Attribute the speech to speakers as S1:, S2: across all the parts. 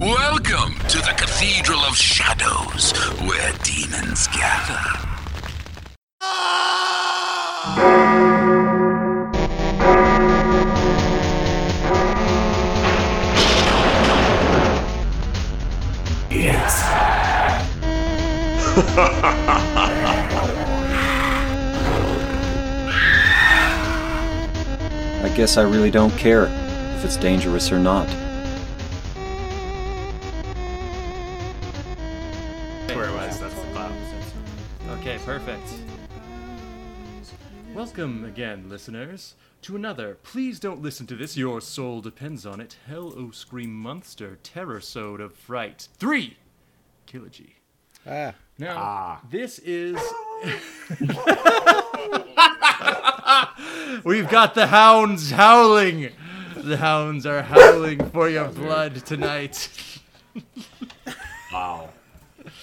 S1: Welcome to the Cathedral of Shadows, where demons gather. Yes.
S2: I guess I really don't care if it's dangerous or not.
S3: Again, listeners, to another Please Don't Listen to This, Your Soul Depends on It, Hell O Scream Monster Terror Sode of Fright 3 Kilogy.
S4: Ah,
S3: Now,
S5: Ah.
S3: this is. We've got the hounds howling! The hounds are howling for your blood tonight.
S5: Wow.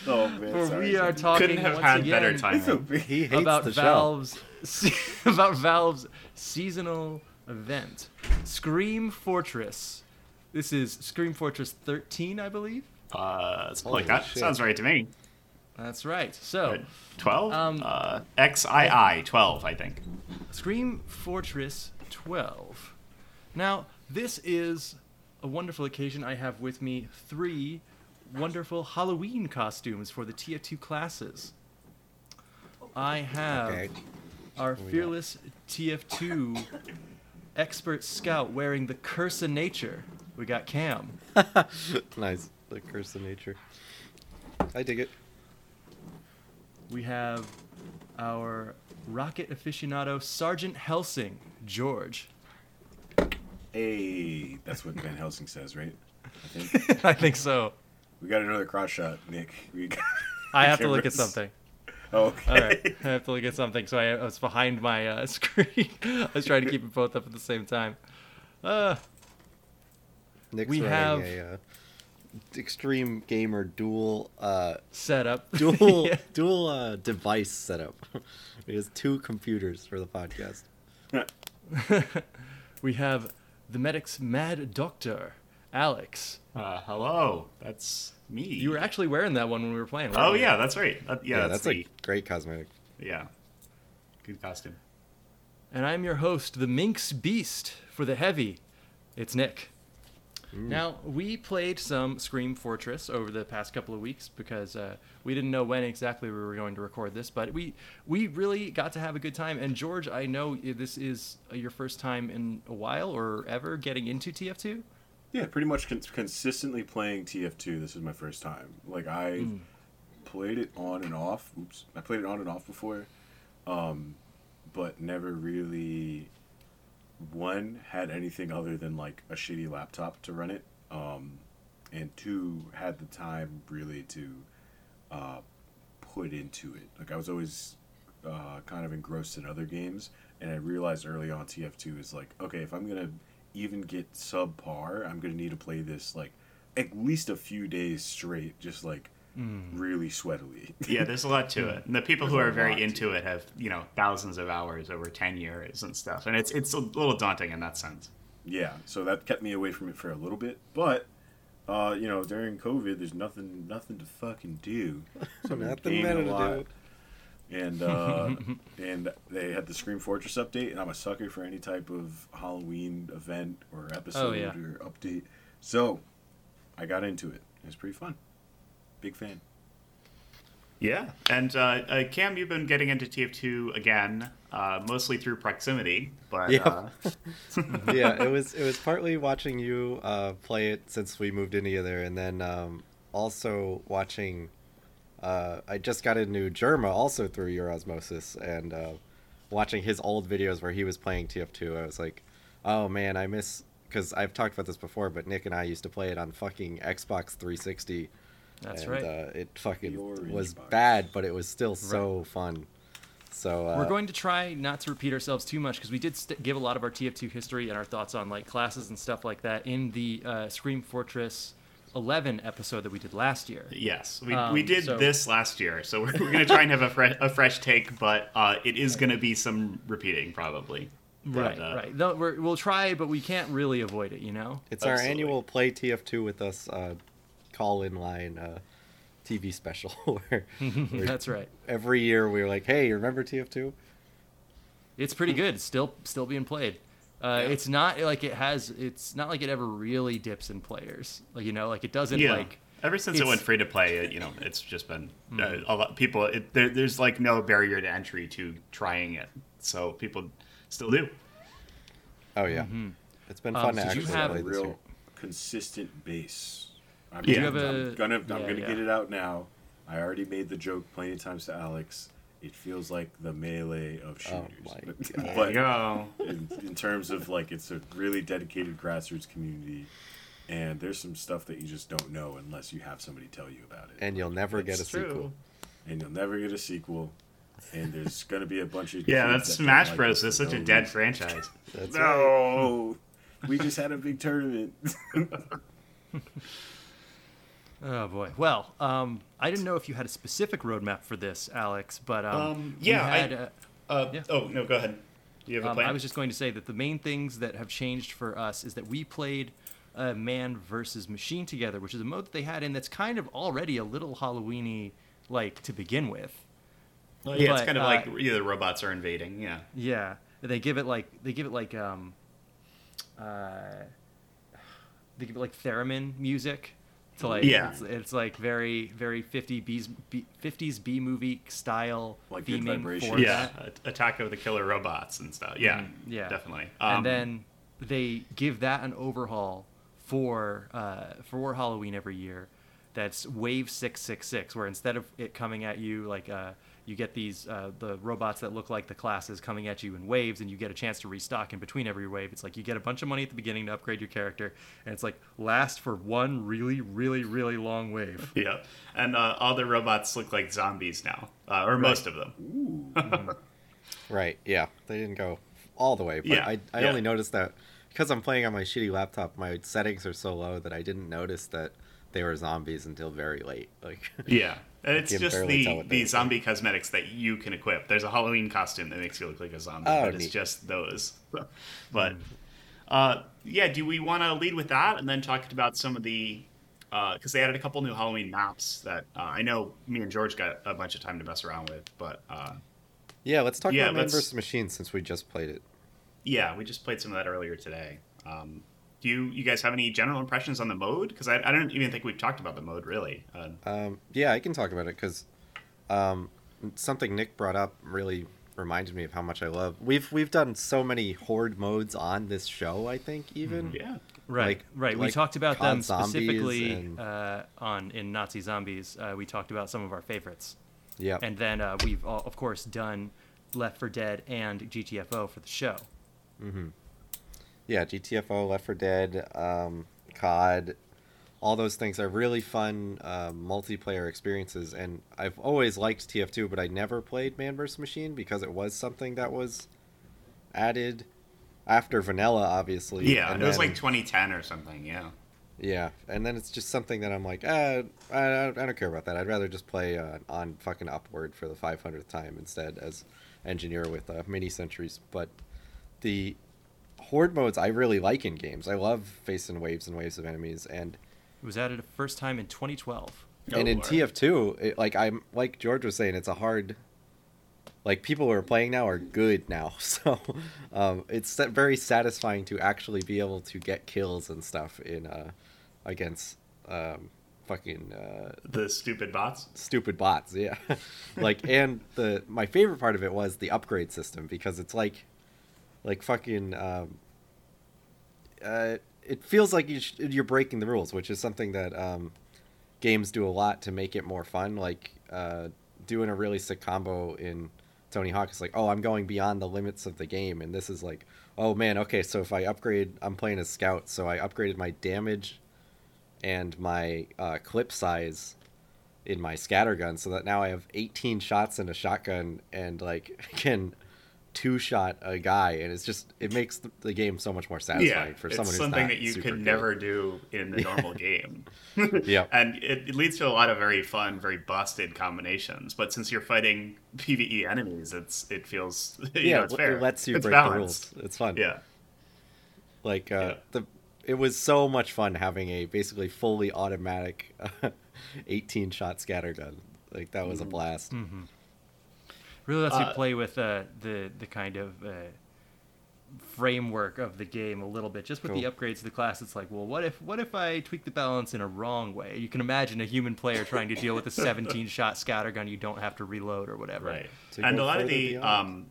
S6: Oh man,
S3: For
S6: sorry.
S3: we are talking
S5: Couldn't have
S3: once
S5: had
S3: again
S5: better timing.
S4: he hates
S3: about
S4: the show.
S3: Valve's about Valve's seasonal event, Scream Fortress. This is Scream Fortress 13, I believe.
S5: Uh, something
S4: Holy
S5: like that
S4: shit.
S5: sounds right to me.
S3: That's right. So,
S5: Twelve.
S3: Um,
S5: uh, XII twelve, I think.
S3: Scream Fortress 12. Now, this is a wonderful occasion. I have with me three wonderful Halloween costumes for the TF2 classes. I have
S4: Okay.
S3: Our fearless TF2 expert scout wearing the Curse of Nature. We got Cam.
S4: Nice. The curse of nature. I dig it.
S3: We have our rocket aficionado Sergeant Helsing, George.
S6: Hey, that's what Van Helsing says, right? I think
S3: I think so.
S6: we got another cross shot, Nick. We got...
S3: I have to look at something.
S6: Oh, okay.
S3: All right, I have to look at something. So I, I was behind my uh, screen. I was trying to keep it both up at the same time. Uh,
S4: Nick's
S3: We have-
S4: a uh, extreme gamer dual uh
S3: setup.
S4: dual
S3: Yeah.
S4: dual uh, device setup. he has two computers for the podcast.
S3: we have the medic's mad doctor, Alex.
S5: Uh, hello. That's me.
S3: You were actually wearing that one when we were playing.
S5: Oh
S3: you?
S5: yeah, that's right. That- yeah,
S4: Yeah,
S5: that's,
S4: that's, a great cosmetic.
S5: yeah. Good costume.
S3: And I'm your host, the Minsk Beast, for the heavy. It's Nick. Now, we played some Scream Fortress over the past couple of weeks because uh, we didn't know when exactly we were going to record this, but we we really got to have a good time. And George, I know this is uh, your first time in a while or ever getting into TF2.
S6: Yeah, pretty much con- consistently playing TF2. This is my first time. Like I played it on and off. Oops, I played it on and off before, um, but never really one had anything other than like a shitty laptop to run it, um, and two had the time really to uh, put into it. Like I was always uh, kind of engrossed in other games, and I realized early on TF2 is like, okay, if I'm gonna even get subpar, I'm gonna need to play this like at least a few days straight, just like really sweatily.
S5: Yeah, there's a lot to it. And the people who
S6: There's a
S5: are very into it have, you know, thousands of hours over 10 years and stuff. And it's it's a little daunting in that sense.
S6: yeah, so that kept me away from it for a little bit, but. Uh, you know, during COVID, there's nothing, nothing to fucking do. So I've been
S4: Nothing
S6: gaming
S4: better
S6: a
S4: to
S6: lot.
S4: do.
S6: And uh, and they had the Scream Fortress update, and I'm a sucker for any type of Halloween event or episode
S3: yeah.
S6: or update. So I got into it. It was pretty fun. Big fan.
S5: Yeah. And uh, uh, Cam, you've been getting into TF2 again, uh, mostly through proximity. But
S4: Yep.
S5: uh,
S4: yeah, it was it was partly watching you uh, play it since we moved in together, and then um, also watching. Uh, I just got into Jerma also through your osmosis, and uh, watching his old videos where he was playing TF2. I was like, oh man, I miss because I've talked about this before, but Nick and I used to play it on fucking Xbox 360.
S3: That's
S4: and,
S3: right.
S4: Uh, it fucking
S6: The orange
S4: was
S6: box.
S4: bad, but it was still so fun. So uh,
S3: We're going to try not to repeat ourselves too much because we did st- give a lot of our TF2 history and our thoughts on like classes and stuff like that in the uh, Scream Fortress 11 episode that we did last year.
S5: yes, we,
S3: Um,
S5: we did
S3: so-
S5: this last year. So we're, we're going to try and have a, fre- a fresh take, but uh, it is going to be some repeating probably. But,
S3: Right,
S5: uh,
S3: right. No, we're, we'll try, but we can't really avoid it, you know.
S4: It's our annual play TF2 with us uh, call in line uh, TV special where, where
S3: That's right.
S4: every year we were like, "Hey, remember TF2?"
S3: It's pretty good. It's still still being played. Uh, It's not like it has. It's not like it ever really dips in players. Like you know, like it doesn't
S5: Yeah.
S3: like.
S5: Ever since it went free to play, it, you know, it's just been uh, a lot. People, it, there, there's like no barrier to entry to trying it, so people still do.
S4: Oh yeah, it's been
S3: Um,
S4: fun to
S3: did you
S4: actually
S3: have-
S4: play
S6: a
S4: this year.
S6: real consistent base. I'm,
S5: Did you
S3: have
S6: I'm gonna I'm
S3: Yeah,
S6: gonna
S3: yeah.
S6: get it out now. I already made the joke plenty of times to Alex. It feels like the melee of
S4: Oh
S6: shooters.
S4: my
S6: But-
S4: God.
S6: But in, in terms of like it's a really dedicated grassroots community and there's some stuff that you just don't know unless you have somebody tell you about it
S4: And you'll never get a
S5: true.
S4: sequel.
S6: and you'll never get a sequel and there's going to be a bunch of
S5: Yeah, that's
S6: that
S5: Smash
S6: like
S5: Bros.
S6: it
S5: is
S6: for
S5: such a dead
S6: reason.
S5: franchise.
S4: That's right.
S6: no we just had a big tournament
S3: Oh boy. Well, um, I didn't know if you had a specific roadmap for this, Alex, but um,
S5: Um, yeah, I-
S3: had, uh,
S5: Uh,
S3: Yeah.
S5: Oh no, go ahead. Do you have a
S3: Um,
S5: plan?
S3: I was just going to say that the main things that have changed for us is that we played uh, man versus machine together, which is a mode that they had in that's kind of already a little Halloweeny like to begin with.
S5: Well, yeah, it's kind of
S3: uh,
S5: like yeah, the robots are invading. Yeah.
S3: Yeah, they give it like they give it like um, uh, they give it like theremin music to like
S5: Yeah.
S3: it's, it's like very very 50 B's, B, 50s B movie style
S6: Like Good
S3: theming
S6: Vibration.
S5: Yeah, Attack of the Killer Robots and stuff. Yeah,
S3: Mm-hmm. yeah
S5: definitely.
S3: and
S5: Um,
S3: then they give that an overhaul for uh, for Halloween every year. That's Wave Six Six Six, where instead of it coming at you like uh, you get these uh, the robots that look like the classes coming at you in waves, and you get a chance to restock in between every wave. It's like you get a bunch of money at the beginning to upgrade your character, and it's like last for one really really really long wave.
S5: yeah, and uh, all the robots look like zombies now, uh, or most of them.
S4: Right. Yeah. They didn't go all the way, but
S5: Yeah,
S4: I, I
S5: yeah.
S4: only noticed that because I'm playing on my shitty laptop, my settings are so low that I didn't notice that they were zombies until very late. Like,
S5: Yeah, and it's just the the zombie cosmetics that you can equip. There's a Halloween costume that makes you look like a zombie,
S4: Oh,
S5: but it's just those. but uh, yeah, do we want to lead with that and then talk about some of the because they added a couple new Halloween maps that uh, I know me and George got a bunch of time to mess around with, but uh,
S4: yeah, let's talk
S5: Yeah,
S4: about Man vs. Machine since we just played it.
S5: yeah, we just played some of that earlier today. Um, do you you guys have any general impressions on the mode? Because I, I don't even think we've talked about the mode really. Uh,
S4: Um, yeah, I can talk about it because um, something Nick brought up really reminded me of how much I love. We've we've done so many horde modes on this show. I think even
S5: yeah,
S3: Right,
S4: Like-
S3: right. we talked about them specifically
S4: and-
S3: uh, on in Nazi Zombies. Uh, we talked about some of our favorites.
S4: yeah,
S3: And then uh, we've all, of course done Left 4 Dead and GTFO for the show.
S4: Yeah. GTFO, Left 4 Dead, um, COD, all those things are really fun uh, multiplayer experiences. And I've always liked TF2, but I never played Man vs. Machine because it was something that was added after Vanilla, obviously.
S5: yeah.
S4: and
S5: it was
S4: then-
S5: like 2010 or something. Yeah.
S4: Yeah, and then it's just something that I'm like, ah, I, I don't care about that. I'd rather just play uh, on fucking Upward for the 500th time instead as engineer with uh, mini sentries. But the horde modes I really like in games. I love facing waves and waves of enemies, and
S3: It was added a first time in 2012.
S4: and in
S5: Oh,
S4: TF2, it, like I'm like George was saying, it's a hard. Like people who are playing now are good now, so um, it's very satisfying to actually be able to get kills and stuff in uh, against um, fucking uh,
S5: The stupid bots.
S4: stupid bots. Yeah, like and the my favorite part of it was the upgrade system because it's like like fucking. Um, uh, it feels like you sh- you're breaking the rules, which is something that um, games do a lot to make it more fun. Like uh, doing a really sick combo in Tony Hawk is like, oh, I'm going beyond the limits of the game, and this is like, oh man, okay, so if I upgrade, I'm playing as scout, so I upgraded my damage and my uh, clip size in my scatter gun, so that now I have 18 shots in a shotgun and like can two shot a guy, and it's just it makes the, the game so much more satisfying
S5: Yeah,
S4: for
S5: it's
S4: someone who's
S5: something
S4: not
S5: that you
S4: super
S5: could never do in the normal game.
S4: yeah,
S5: and it, it leads to a lot of very fun, very busted combinations. But since you're fighting PVE enemies, it's it feels you
S4: yeah,
S5: know, it's fair.
S4: it lets you
S5: It's
S4: break
S5: balanced.
S4: the rules. It's fun.
S5: Yeah,
S4: like uh,
S5: Yeah.
S4: the it was so much fun having a basically fully automatic 18 shot scatter gun. Like that was a blast.
S3: Really lets you
S5: Uh,
S3: play with uh, the the kind of uh, framework of the game a little bit. Just with the upgrades to the class, it's like, well, what if what if I tweak the balance in a wrong way? You can imagine a human player trying to deal with a 17 shot scatter gun you don't have to reload or whatever.
S5: Right.
S4: To
S5: and a lot of the um,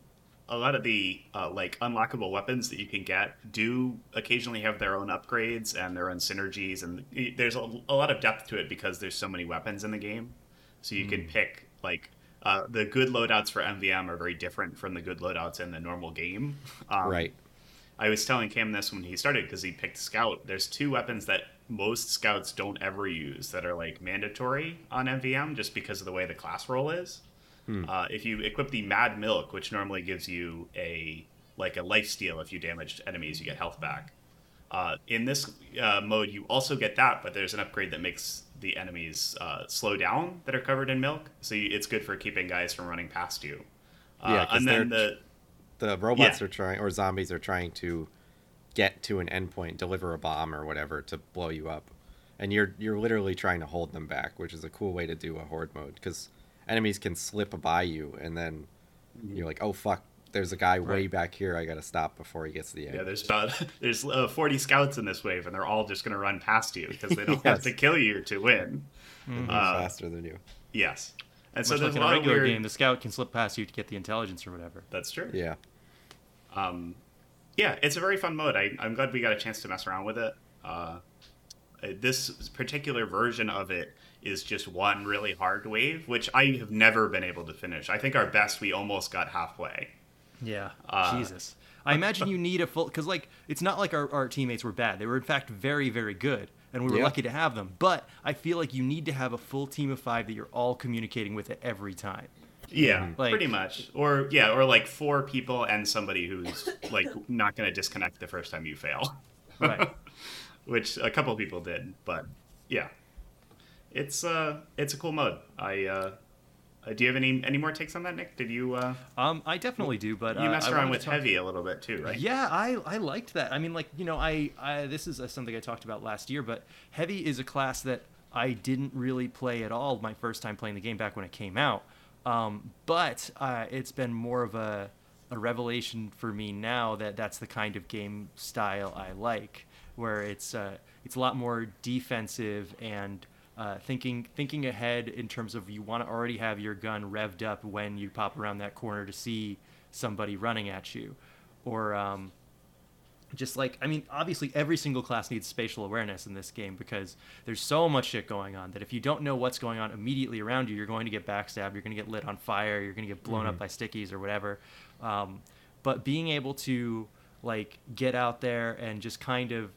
S5: a lot of the uh, like unlockable weapons that you can get do occasionally have their own upgrades and their own synergies, and there's a, a lot of depth to it because there's so many weapons in the game. So you
S4: Hmm.
S5: can pick like uh, the good loadouts for MVM are very different from the good loadouts in the normal game. Um,
S4: Right.
S5: I was telling Cam this when he started because he picked Scout. There's two weapons that most scouts don't ever use that are like mandatory on MVM just because of the way the class role is. Uh, if you equip the Mad Milk, which normally gives you a like a life steal if you damage enemies, you get health back. Uh, in this uh, mode, you also get that, but there's an upgrade that makes the enemies uh, slow down that are covered in milk. So you, it's good for keeping guys from running past you. Uh,
S4: Yeah,
S5: and then the
S4: The robots
S5: Yeah.
S4: are trying, or zombies are trying to get to an endpoint, deliver a bomb or whatever to blow you up, and you're you're literally trying to hold them back, which is a cool way to do a horde mode because enemies can slip by you, and then you're like, oh fuck, there's a guy way back here. I gotta stop before he gets to the end.
S5: Yeah, there's about there's uh, 40 scouts in this wave, and they're all just going to run past you because they don't have to kill you to win.
S4: They're
S5: uh,
S4: faster than you.
S5: Yes, and
S3: Much
S5: so there's
S3: like in
S5: a
S3: a regular
S5: of weird.
S3: game, the scout can slip past you to get the intelligence or whatever.
S5: That's true.
S4: Yeah.
S5: Um, yeah, it's a very fun mode. I, I'm glad we got a chance to mess around with it. Uh, uh, this particular version of it is just one really hard wave, which I have never been able to finish. I think our best we almost got halfway.
S3: Yeah.
S5: Uh,
S3: Jesus. I imagine you need a full because like it's not like our, our teammates were bad. They were in fact very very good, and we were
S4: Yeah.
S3: lucky to have them. But I feel like you need to have a full team of five that you're all communicating with at every time.
S5: Yeah,
S3: Like-
S5: pretty much. Or yeah, or like four people and somebody who's like not going to disconnect the first time you fail.
S3: Right.
S5: which a couple people did, but yeah, it's uh, it's a cool mode. I uh, uh, do you have any any more takes on that, Nick? Did you uh,
S3: um, I definitely do, but
S5: you
S3: uh,
S5: messed around with
S3: talk-
S5: heavy a little bit too, right?
S3: Yeah, I, I liked that. I mean, like you know, I, I this is uh something I talked about last year, but heavy is a class that I didn't really play at all my first time playing the game back when it came out. Um, but uh, it's been more of a a revelation for me now that that's the kind of game style I like, where it's uh, it's a lot more defensive and uh, thinking thinking ahead in terms of you want to already have your gun revved up when you pop around that corner to see somebody running at you, or um, just like I mean, obviously every single class needs spatial awareness in this game because there's so much shit going on that if you don't know what's going on immediately around you, you're going to get backstabbed, you're going to get lit on fire, you're going to get blown up by stickies or whatever. Um, but being able to like get out there and just kind of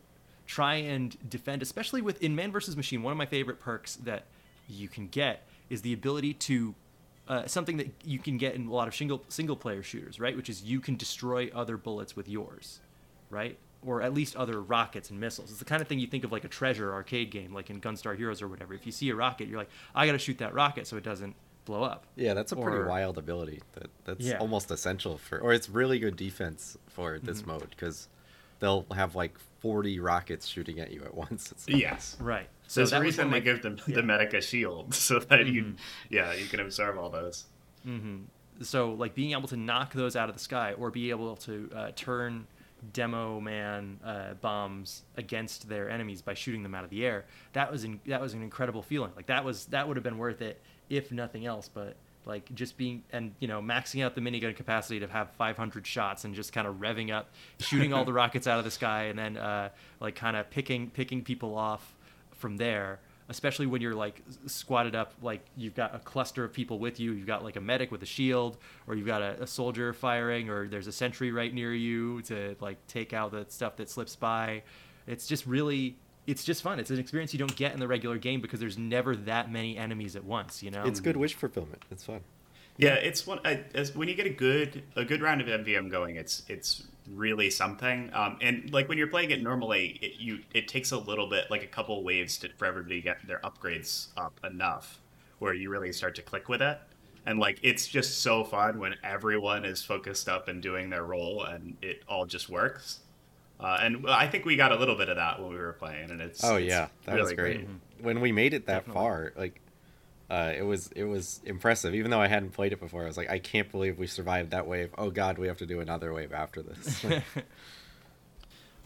S3: try and defend, especially with in Man versus Machine, one of my favorite perks that you can get is the ability to uh, something that you can get in a lot of single single player shooters, right? Which is you can destroy other bullets with yours, right? Or at least other rockets and missiles. It's the kind of thing you think of like a treasure arcade game, like in Gunstar Heroes or whatever. If you see a rocket, you're like, I got to shoot that rocket so it doesn't blow up.
S4: Yeah, that's a pretty wild ability. That that's
S3: Yeah.
S4: almost essential for, or it's really good defense for
S5: Mm-hmm.
S4: this mode because they'll have like forty rockets shooting at you at once. It's
S5: Yes.
S3: Right.
S5: So there's
S3: that
S5: a reason they
S3: of
S5: give them the medic a shield so that you, yeah, you can absorb all those.
S3: so like being able to knock those out of the sky or be able to uh, turn demo man uh, bombs against their enemies by shooting them out of the air that was in, that was an incredible feeling like that was that would have been worth it if nothing else but like just being and you know maxing out the minigun capacity to have 500 shots and just kind of revving up shooting all the rockets out of the sky and then uh, like kind of picking picking people off from there especially when you're like squatted up like you've got a cluster of people with you. You've got like a medic with a shield or you've got a, a soldier firing or there's a sentry right near you to like take out the stuff that slips by. It's just really it's just fun it's an experience you don't get in the regular game because there's never that many enemies at once you know
S4: it's good wish fulfillment. It's fun.
S5: Yeah, it's one I, as when you get a good a good round of MVM going, it's it's really something. Um, and like when you're playing it normally, it, you it takes a little bit, like a couple waves to, for everybody to get their upgrades up enough, where you really start to click with it. And like it's just so fun when everyone is focused up and doing their role, and it all just works. Uh, and I think we got a little bit of that when we were playing, and it's
S4: Oh
S5: it's
S4: yeah, that
S5: really
S4: was great. When we made it that
S3: Definitely.
S4: far, like, uh, it was it was impressive. Even though I hadn't played it before, I was like, I can't believe we survived that wave. Oh God, we have to do another wave after this.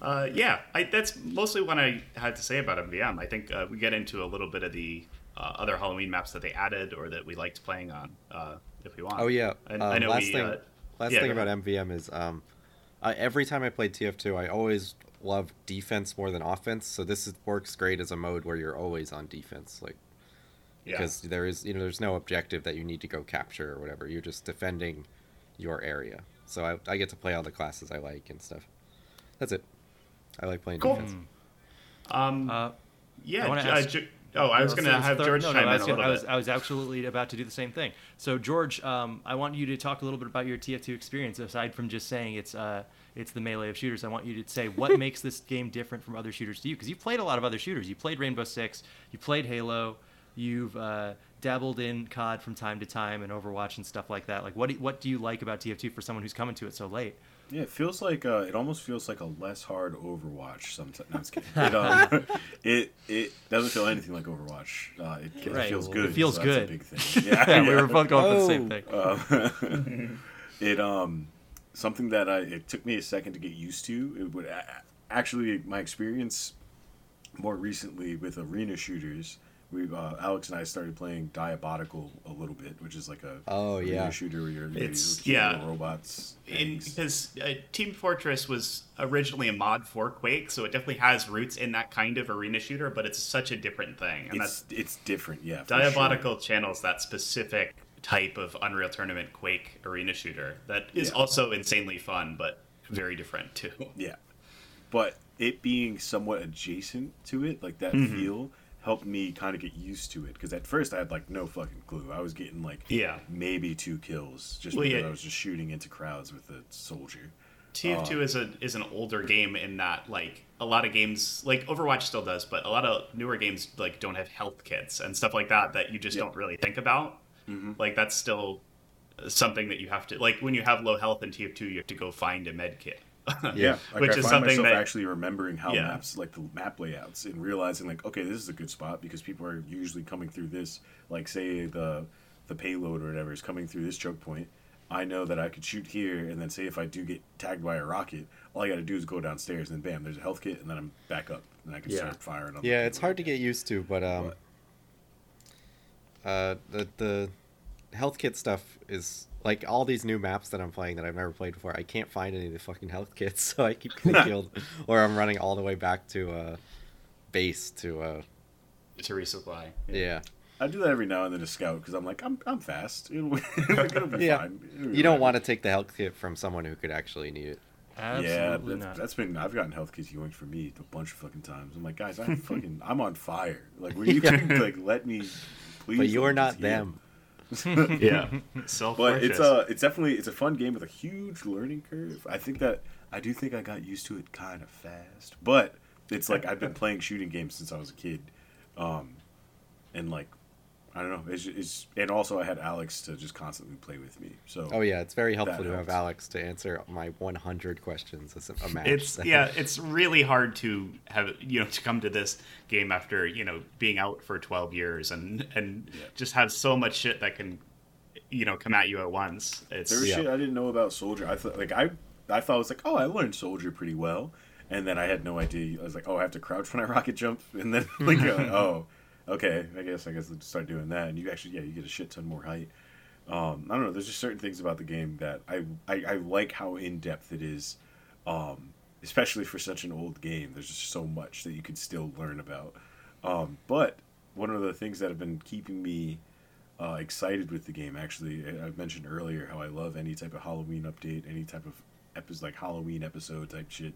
S5: Uh, yeah, I, that's mostly what I had to say about MVM. I think uh, we get into a little bit of the uh, other Halloween maps that they added or that we liked playing on, uh, if we want.
S4: oh yeah.
S5: I,
S4: Um,
S5: I know
S4: last
S5: we.
S4: thing,
S5: uh,
S4: last
S5: yeah,
S4: thing about
S5: ahead.
S4: MVM is um, I, every time I played TF2, I always love defense more than offense. So this is, works great as a mode where you're always on defense, like
S5: yeah.
S4: because there is you know there's no objective that you need to go capture or whatever. You're just defending your area. So I, I get to play all the classes I like and stuff. That's it. I like playing
S5: Cool.
S4: defense.
S5: Um,
S3: Uh,
S5: yeah.
S3: I wanna
S5: uh,
S3: ask-
S5: Ju- oh, I was going to have
S3: third-
S5: George
S3: no, no,
S5: chime
S3: I
S5: in
S3: was,
S5: a little
S3: I was,
S5: bit.
S3: I was absolutely about to do the same thing. So George, um, I want you to talk a little bit about your TF2 experience. Aside from just saying it's uh, it's the melee of shooters, I want you to say what makes this game different from other shooters to you, because you've played a lot of other shooters. You played Rainbow Six, you played Halo, you've uh, dabbled in COD from time to time and Overwatch and stuff like that. Like, what do, what do you like about TF2 for someone who's coming to it so late?
S6: Yeah, it feels like uh, it almost feels like a less hard Overwatch. Sometimes, no, I'm just kidding. It, um, it it doesn't feel anything like Overwatch. Uh, it, it
S3: Right.
S6: feels good.
S3: It feels
S6: so that's a
S3: good.
S6: big thing. Yeah,
S3: Yeah, we were both going for the same
S4: Oh.
S3: thing.
S6: Uh, it um something that I it took me a second to get used to. It would actually my experience more recently with arena shooters. We uh, Alex and I started playing Diabotical a little bit, which is like a
S4: Oh,
S6: arena
S4: yeah.
S6: shooter where you're, you're
S5: It's-
S6: shooting
S5: yeah.
S6: little robots.
S5: in, because uh, Team Fortress was originally a mod for Quake, so it definitely has roots in that kind of arena shooter, but it's such a different thing. And
S6: it's it's different, yeah. for
S5: Diabotical channels that specific type of Unreal Tournament Quake arena shooter that is
S6: Yeah.
S5: also insanely fun, but very different too.
S6: Yeah, but it being somewhat adjacent to it, like that
S5: Mm-hmm.
S6: feel, helped me kind of get used to it. Because at first I had like no fucking clue. I was getting like
S5: Yeah.
S6: maybe two kills just
S5: Well,
S6: because
S5: yeah.
S6: I was just shooting into crowds with a soldier.
S5: TF2 um, is a is an older game in that like a lot of games like Overwatch still does, but a lot of newer games like don't have health kits and stuff like that that you just
S6: Yeah.
S5: don't really think about. Mm-hmm. Like that's still something that you have to like when you have low health in TF2, you have to go find a med kit.
S6: Yeah, like
S5: Which
S6: I
S5: is
S6: find
S5: something
S6: myself
S5: that-
S6: actually remembering how
S5: Yeah.
S6: maps, like the map layouts, and realizing like, okay, this is a good spot because people are usually coming through this. Like, say the the payload or whatever is coming through this choke point. I know that I could shoot here, and then say if I do get tagged by a rocket, all I got to do is go downstairs, and then bam, there's a health kit, and then I'm back up, and I can
S5: Yeah.
S6: start firing. On the
S4: Yeah, it's hard to get used to, but um, uh, the the health kit stuff is like all these new maps that I'm playing that I've never played before. I can't find any of the fucking health kits, so I keep getting killed, or I'm running all the way back to uh, base to uh,
S5: to resupply.
S4: yeah.
S6: I do that every now and then to scout because I'm like, I'm I'm fast. It'll, it'll be
S4: Yeah.
S6: fine. It'll be
S4: You don't
S6: fine.
S4: want to take the health kit from someone who could actually need it.
S3: Absolutely
S6: yeah, that,
S3: not.
S6: that's been. I've gotten health kits yoinked for me a bunch of fucking times. I'm like, guys, I'm fucking, I'm on fire. Like, will you like let me, please?
S4: But you're not
S6: just heal.
S4: them.
S5: Yeah. Self
S6: But it's uh it's definitely it's a fun game with a huge learning curve. I think that I do think I got used to it kind of fast, but it's like I've been playing shooting games since I was a kid, um, and like I don't know. It's, it's and also I had Alex to just constantly play with me. So
S4: Oh yeah, it's very helpful
S6: That
S4: to have. Alex to answer my 100 questions as a match.
S5: it's yeah it's really hard to have you know to come to this game after you know being out for 12 years and and just have so much shit that can you know come at you at once it's
S6: There was
S4: Yeah.
S6: shit I didn't know about Soldier. I thought like I I thought I was like, oh, I learned Soldier pretty well, and then I had no idea. I was like, oh, I have to crouch when I rocket jump, and then like, you're like, oh, okay, I guess I guess I'll start doing that, and you actually yeah, you get a shit ton more height. Um, I don't know. There's just certain things about the game that I I, I like how in depth it is, um, especially for such an old game. There's just so much that you could still learn about. Um, but one of the things that have been keeping me uh, excited with the game. Actually, I I mentioned earlier how I love any type of Halloween update, any type of episode like Halloween episode type shit.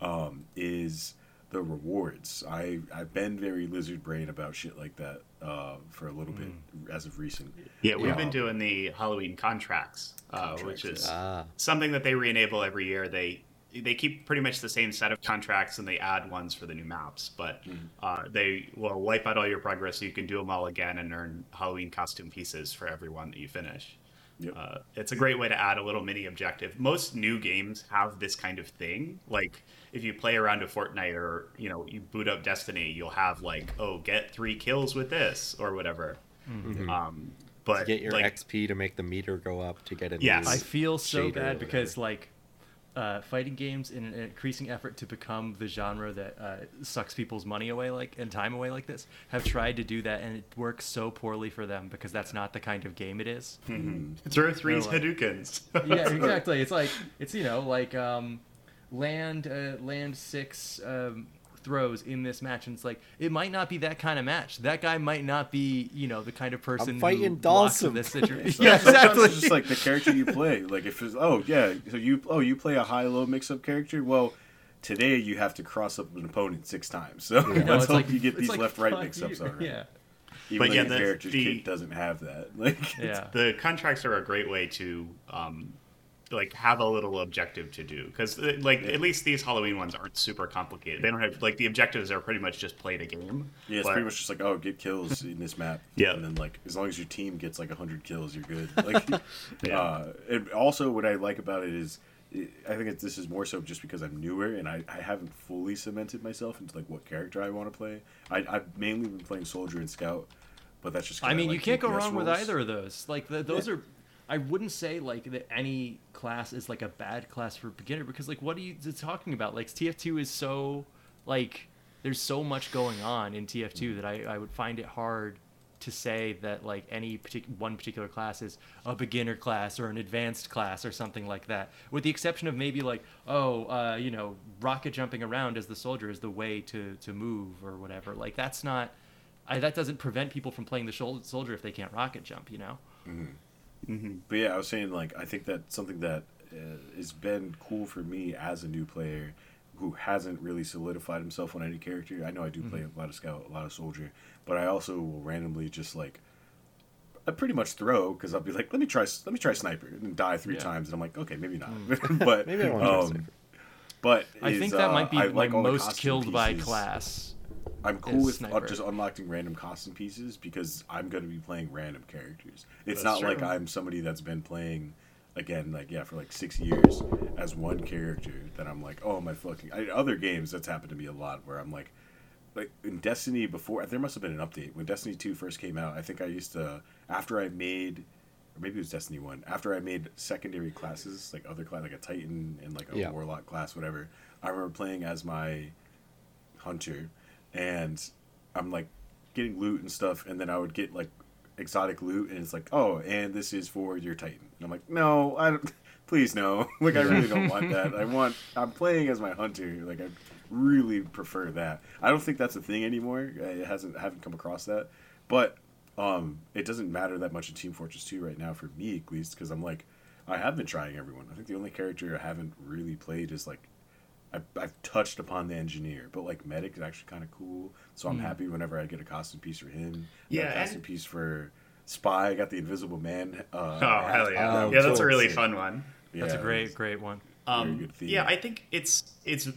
S6: Um, is the rewards. I I've been very lizard brain about shit like that uh, for a little bit as of recent.
S5: yeah we've
S6: Yeah.
S5: been doing the halloween contracts, uh, which is
S4: Ah,
S5: something that they re-enable every year they they keep pretty much the same set of contracts and they add ones for the new maps but uh, they will wipe out all your progress so you can do them all again and earn halloween costume pieces for every one that you finish
S6: Yep.
S5: Uh, it's a great way to add a little mini objective. Most new games have this kind of thing. Like if you play around a Fortnite or you know you boot up Destiny, you'll have like oh get three kills with this or whatever. Um, but
S4: to get your
S5: like,
S4: XP to make the meter go up to get a
S5: Yes.
S4: new
S3: I feel so bad because like uh, fighting games in an increasing effort to become the genre that uh, sucks people's money away like and time away like this have tried to do that and it works so poorly for them because that's not the kind of game it is.
S5: throw three
S3: They're like-
S5: Hadoukens.
S3: yeah, exactly. It's like it's you know like um, land uh, land six um, throws in this match, and it's like it might not be that kind of match. That guy might not be you know the kind of person
S4: fighting
S3: who blocks in
S4: Dawson.
S3: this situation.
S6: So
S3: yeah, exactly.
S6: It's just like the character you play. Like if it's oh yeah, so you oh you play a high low mix up character. Well, today you have to cross up an opponent six times. So
S3: No,
S6: let's
S3: it's
S6: hope
S3: like-
S6: you get these
S3: like,
S6: left right mix ups
S3: you.
S6: already.
S3: Yeah,
S6: Even
S5: But
S6: though
S5: yeah, the-
S6: character's
S5: the-
S6: kit doesn't have that. Like
S3: yeah.
S5: the contracts are a great way to um, like have a little objective to do because like at least these Halloween ones aren't super complicated. They don't have like the objectives are pretty much just play the game.
S6: Yeah, it's
S5: But-
S6: pretty much just like, oh, get kills in this map.
S5: Yeah.
S6: And then, like, as long as your team gets, like, 100 kills, you're good. Like,
S5: Yeah.
S6: uh, and also, what I like about it is, I think it's, this is more so just because I'm newer and I, I haven't fully cemented myself into, like, what character I want to play. I, I've mainly been playing Soldier and Scout, but that's just.
S3: I mean,
S6: like
S3: you can't go
S6: DPS
S3: wrong with either of those. Like the, those are, I wouldn't say like that any class is like a bad class for a beginner because like what are you talking about? Like TF2 is so like there's so much going on in TF2 that I, I would find it hard to say that like any partic- one particular class is a beginner class or an advanced class or something like that with the exception of maybe like oh uh, you know rocket jumping around as the soldier is the way to to move or whatever. Like that's not I, that doesn't prevent people from playing the soldier if they can't rocket jump you know
S6: But yeah, I was saying like I think that something that uh, has been cool for me as a new player who hasn't really solidified himself on any character. I know I do play a lot of scout, a lot of soldier, but I also will randomly just like I pretty much throw because I'll be like, let me try, let me try sniper and die three
S3: Yeah.
S6: times, and I'm like, okay, maybe not, but
S4: Maybe I want to try
S6: um,
S4: Sniper.
S6: But
S3: i think that
S6: uh,
S3: might be
S6: I
S3: like
S6: like
S3: most killed by class
S6: I'm cool with uh,
S3: sniper.
S6: just unlocking random costume pieces because I'm going to be playing random characters. It's
S5: That's
S6: not like. I'm somebody that's been playing again, like yeah, for like six years as one character. That I'm like, oh my fucking. I, other games that's happened to me a lot where I'm like, like in Destiny before there must have been an update when Destiny two first came out. I think I used to after I made. Or maybe it was Destiny One. After I made secondary classes, like other class, like a Titan and like a
S4: Yeah.
S6: Warlock class, whatever. I remember playing as my hunter and I'm like getting loot and stuff, and then I would get like exotic loot, and it's like, oh, and this is for your Titan. And I'm like, no, I don't, please no, like I really don't want that. I want I'm playing as my hunter. Like I really prefer that. I don't think that's a thing anymore. It hasn't I haven't come across that, but um, it doesn't matter that much in Team Fortress 2 right now for me at least because I'm like, I have been trying everyone. I think the only character I haven't really played is like I've, I've touched upon the engineer, but like medic is actually kind of cool. So I'm happy whenever I get a costume piece for him. I got.
S5: Yeah,
S6: a costume
S5: and-
S6: piece for Spy. I got the Invisible Man. Uh,
S5: Oh hell yeah!
S4: Oh,
S5: yeah, that's a really fun one.
S3: Yeah, that's a great
S6: it's-
S3: great one
S5: Um, yeah, I think it's it's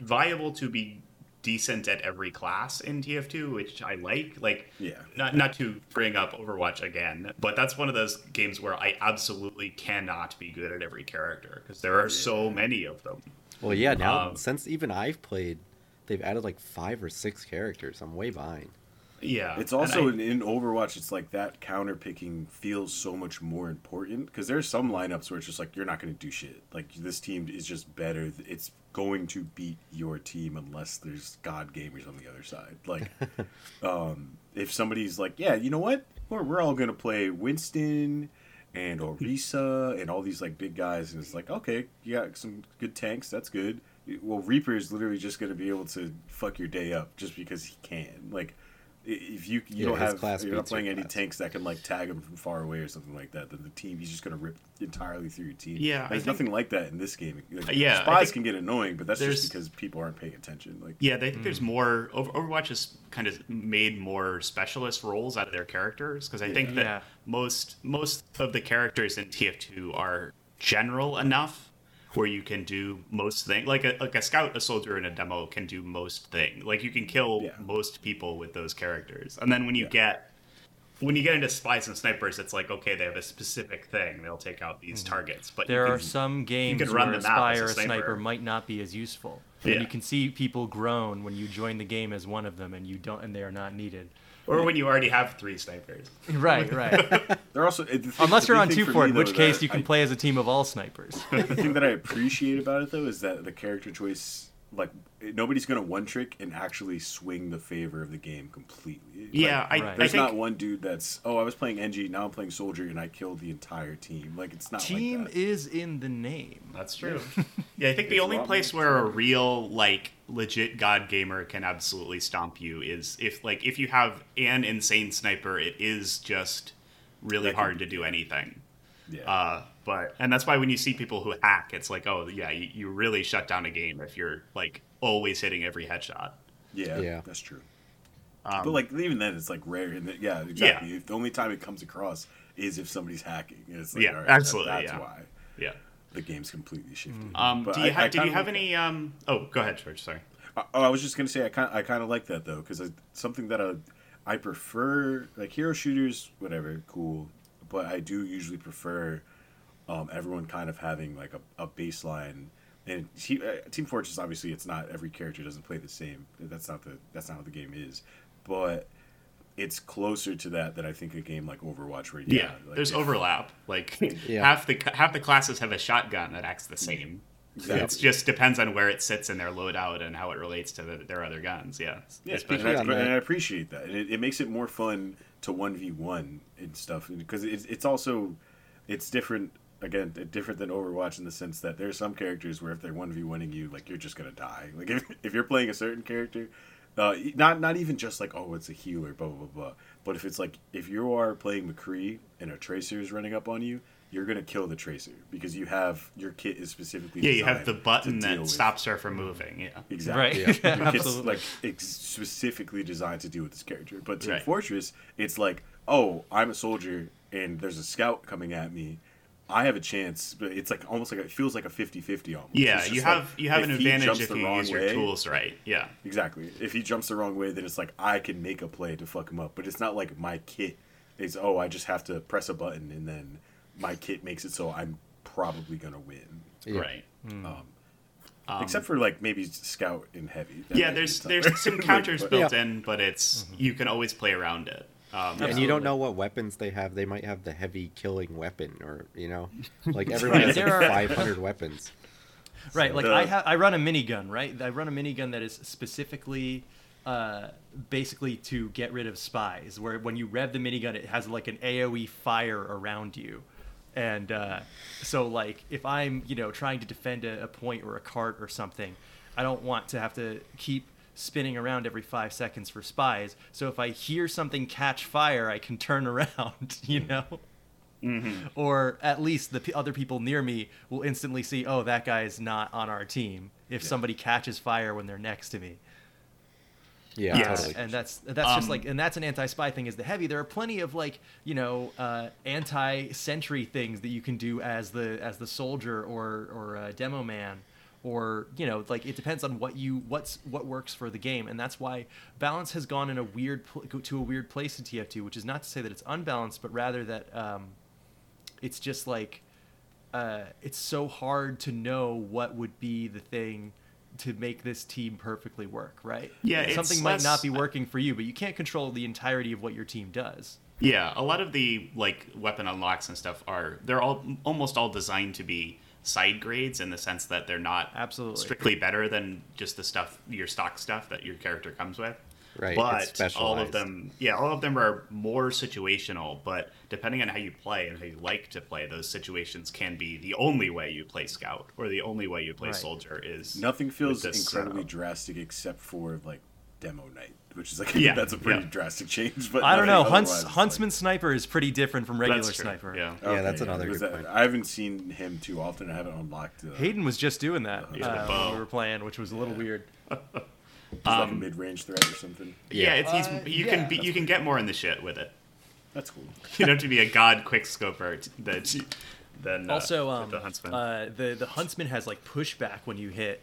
S5: viable to be decent at every class in TF2, which I like. Like,
S6: Yeah.
S5: not not to bring up Overwatch again, but that's one of those games where I absolutely cannot be good at every character because there are so many of them.
S4: Well, yeah. Now
S5: Um,
S4: since even I've played, they've added like five or six characters. I'm way behind.
S5: Yeah,
S6: It's also
S5: I-
S6: in, in Overwatch. It's like that counter picking feels so much more important because there's some lineups where it's just like you're not going to do shit. Like this team is just better. It's going to beat your team unless there's god gamers on the other side. Like, um, if somebody's like, yeah, you know what, we're we're all going to play Winston and Orisa and all these like big guys, and it's like, okay, you got some good tanks. That's good. Well, Reaper is literally just going to be able to fuck your day up just because he can. Like, if you you
S4: Yeah,
S6: don't have
S4: class
S6: you're not playing any
S4: class.
S6: tanks that can like tag him from far away or something like that, then the team he's just going to rip entirely through your team.
S5: Yeah,
S6: there's
S5: think-
S6: nothing like that in this game. Like,
S5: Yeah,
S6: spies can get annoying, but that's just because people aren't paying attention. Like,
S5: Yeah, they think there's mm. more. Overwatch has kind of made more specialist roles out of their characters because I think that
S3: Yeah.
S5: most most of the characters in TF2 are general enough where you can do most things. Like a like a scout, a soldier, and a demo can do most things. Like you can kill
S6: Yeah.
S5: most people with those characters, and then when you get when you get into spies and snipers, it's like okay, they have a specific thing; they'll take out these
S3: Mm-hmm.
S5: targets. But
S3: There
S5: you
S3: are some games
S5: could run
S3: where a
S5: the
S3: spy or a sniper.
S5: sniper.
S3: might not be as useful.
S5: Yeah.
S3: And you can see people groan when you join the game as one of them, and you don't, and they are not needed.
S5: Or when you already have three snipers.
S3: Right, right.
S6: They're also the thing-
S3: Unless you're on two
S6: for
S3: for in which case you can
S6: I-
S3: play as a team of all snipers.
S6: the thing that I appreciate about it though is that the character choice, like nobody's gonna one trick and actually swing the favor of the game completely. Like,
S5: Yeah, I,
S3: Right.
S5: I
S6: there's
S5: think
S6: not one dude that's oh I was playing NG now I'm playing soldier and I killed the entire team. Like it's not
S3: Team
S6: like that.
S3: is in the name.
S5: That's true. yeah, I think the only place where a real like legit god gamer can absolutely stomp you is if like if you have an insane sniper, it is just really
S6: That can-
S5: hard to do anything.
S6: Yeah.
S5: Uh, but and that's why when you see people who hack, it's like, oh yeah, you, you really shut down a game if you're like always hitting every headshot.
S6: yeah,
S4: Yeah.
S6: that's true.
S5: Um,
S6: but like even then it's like rare and yeah exactly. If the only time it comes across is if somebody's hacking. And It's like,
S5: Yeah,
S6: all right, that-
S5: absolutely,
S6: that's
S5: yeah.
S6: why
S5: yeah.
S6: the game's completely shifted.
S5: Um,
S6: But
S5: do you
S6: I-
S5: have?
S6: I
S5: did you have
S6: like
S5: any? Um, oh, go ahead, George. Sorry.
S6: Uh, Oh, I was just gonna say I kind I kind of like that though because something that I, I prefer like hero shooters whatever cool, but I do usually prefer um, everyone kind of having like a, a baseline. And te- uh, Team Fortress obviously it's not every character doesn't play the same. That's not the that's not how the game is, but it's closer to that than I think a game like Overwatch where
S5: Yeah,
S6: like,
S5: there's
S6: if-
S5: overlap. Like
S4: Yeah.
S5: half the half the classes have a shotgun that acts the same.
S6: Exactly.
S5: It just depends on where it sits in their loadout and how it relates to the, their other guns. Yeah,
S6: Yeah,
S5: Especially-
S6: and I,
S4: that-
S6: and I appreciate that. And it, it makes it more fun to one v one and stuff because it's it's also it's different. Again, different than Overwatch in the sense that there's some characters where if they're one v oneing you, like you're just gonna die. Like if, if you're playing a certain character, uh, not not even just like oh it's a healer, blah blah blah blah. But if it's like if you are playing McCree and a tracer is running up on you, you're gonna kill the tracer because you have your kit is specifically
S5: yeah. You have
S6: designed
S5: the button
S6: to deal
S5: that
S6: with-
S5: stops her from moving. Yeah,
S6: Exactly.
S3: Right.
S6: Yeah.
S3: Yeah,
S6: Your
S3: absolutely.
S6: like ex- specifically designed to deal with this character. But Team
S5: Right.
S6: Fortress, it's like, oh, I'm a soldier and there's a scout coming at me. I have a chance, but it's like almost like it feels like a 50-50 almost.
S5: yeah. You have
S6: like,
S5: you have an advantage if you
S6: wrong
S5: use your tools right. Yeah,
S6: Exactly. If he jumps the wrong way, then it's like I can make a play to fuck him up. But it's not like my kit is oh, I just have to press a button and then my kit makes it so I'm probably gonna win.
S4: Yeah.
S5: right.
S6: Except for like maybe scout and heavy. That
S5: Yeah, there's there's some
S6: Like,
S5: counters
S6: but-
S5: built
S4: Yeah.
S5: in, but it's you can always play around it. Um,
S4: And you don't know what weapons they have. They might have the heavy killing weapon, or you know, like everyone has like
S3: are-
S4: 500 weapons.
S3: Right, like
S6: The-
S3: I have, I run a minigun, right? I run a minigun that is specifically, uh, basically to get rid of spies. Where when you rev the minigun, it has like an AOE fire around you, and uh, so like if I'm, you know, trying to defend a, a point or a cart or something, I don't want to have to keep spinning around every five seconds for spies. So if I hear something catch fire, I can turn around, you know or at least the p- other people near me will instantly see, oh, that guy is not on our team. If somebody catches fire when they're next to me,
S4: Yeah,
S5: Yes.
S4: totally.
S3: and that's that's just
S5: Um,
S3: like, and that's an anti-spy thing. Is the heavy? There are plenty of like, you know, uh, anti-sentry things that you can do as the as the soldier or or uh, demo man, or you know, like it depends on what you what's what works for the game, and that's why balance has gone in a weird pl- to a weird place in TF2, which is not to say that it's unbalanced, but rather that um, it's just like uh, it's so hard to know what would be the thing to make this team perfectly work, right?
S5: Yeah,
S3: something might not be working for you, but you can't control the entirety of what your team does.
S5: Yeah, a lot of the like weapon unlocks and stuff are they're all almost all designed to be side grades in the sense that they're not
S3: Absolutely.
S5: strictly better than just the stuff your stock stuff that your character comes with.
S4: Right,
S5: But
S4: it's
S5: all of them yeah, all of them are more situational, but depending on how you play and how you like to play, those situations can be the only way you play scout or the only way you play
S3: Right.
S5: soldier is
S6: Nothing feels
S5: this
S6: incredibly
S5: setup.
S6: drastic except for like demo night, which is like
S5: Yeah,
S6: that's a pretty
S5: yeah.
S6: drastic change. But
S3: I don't know. Hunts,
S6: otherwise is,
S3: Huntsman Sniper is pretty different from regular Sniper.
S5: Yeah.
S6: like-
S4: Yeah, that's another good
S6: that-
S4: point.
S6: I haven't seen him too often. I haven't unlocked. Uh,
S3: Hayden was just doing that
S5: Yeah,
S3: uh, when we were playing, which was a little weird.
S6: just like a mid-range threat or something.
S5: Yeah,
S4: Yeah.
S5: it's he's,
S3: Uh,
S5: you
S3: yeah,
S5: can be, you can get more in the shit with it.
S6: That's cool.
S5: You don't have to be a god quick scoper t- that than uh,
S3: also, um,
S5: the huntsman.
S3: Uh, the the huntsman has like pushback when you hit,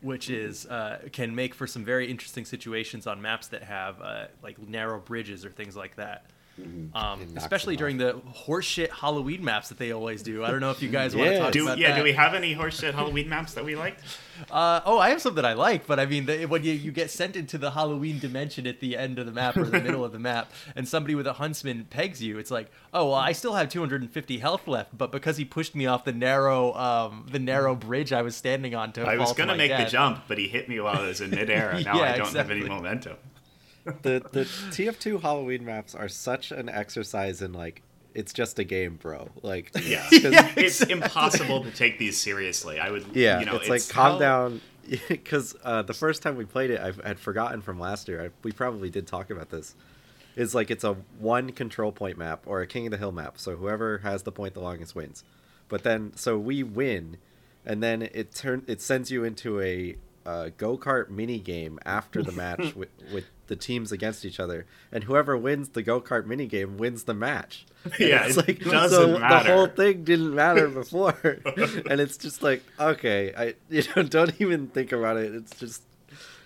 S3: which is uh, can make for some very interesting situations on maps that have uh, like narrow bridges or things like that. Um,
S4: It knocks
S3: especially
S4: them
S3: during the horseshit Halloween maps that they always do. I don't know if you guys want to talk
S5: Do
S3: about
S5: yeah?
S3: that.
S5: Do we have any horseshit Halloween maps that we liked?
S3: Uh, oh, I have some that I like, but I mean, the, when you, you get sent into the Halloween dimension at the end of the map or the middle of the map, and somebody with a huntsman pegs you, it's like, oh, well, I still have 250 health left, but because he pushed me off the narrow, um, the narrow bridge I was standing on to
S5: I was
S3: fall to
S5: gonna
S3: my
S5: make the jump, but he hit me while I was in midair. and Now
S3: Yeah,
S5: I don't have any momentum.
S4: The the TF2 Halloween maps are such an exercise in like it's just a game, bro. Like
S5: Yeah.
S4: 'cause-
S3: Yeah.
S5: It's impossible to take these seriously. I would.
S4: Yeah,
S5: You know,
S4: it's, like calm
S5: how-
S4: down. Because uh, the first time we played it, I had forgotten from last year. I, we probably did talk about this. Is like it's a one control point map or a King of the Hill map. So whoever has the point the longest wins. But then, so we win, and then it turn it sends you into a uh, go kart mini game after the match with, with the teams against each other, and whoever wins the go kart mini game wins the match. And
S5: Yeah,
S4: it's
S5: it
S4: like
S5: doesn't
S4: so the whole thing didn't matter before, and it's just like okay, I you know don't even think about it. It's just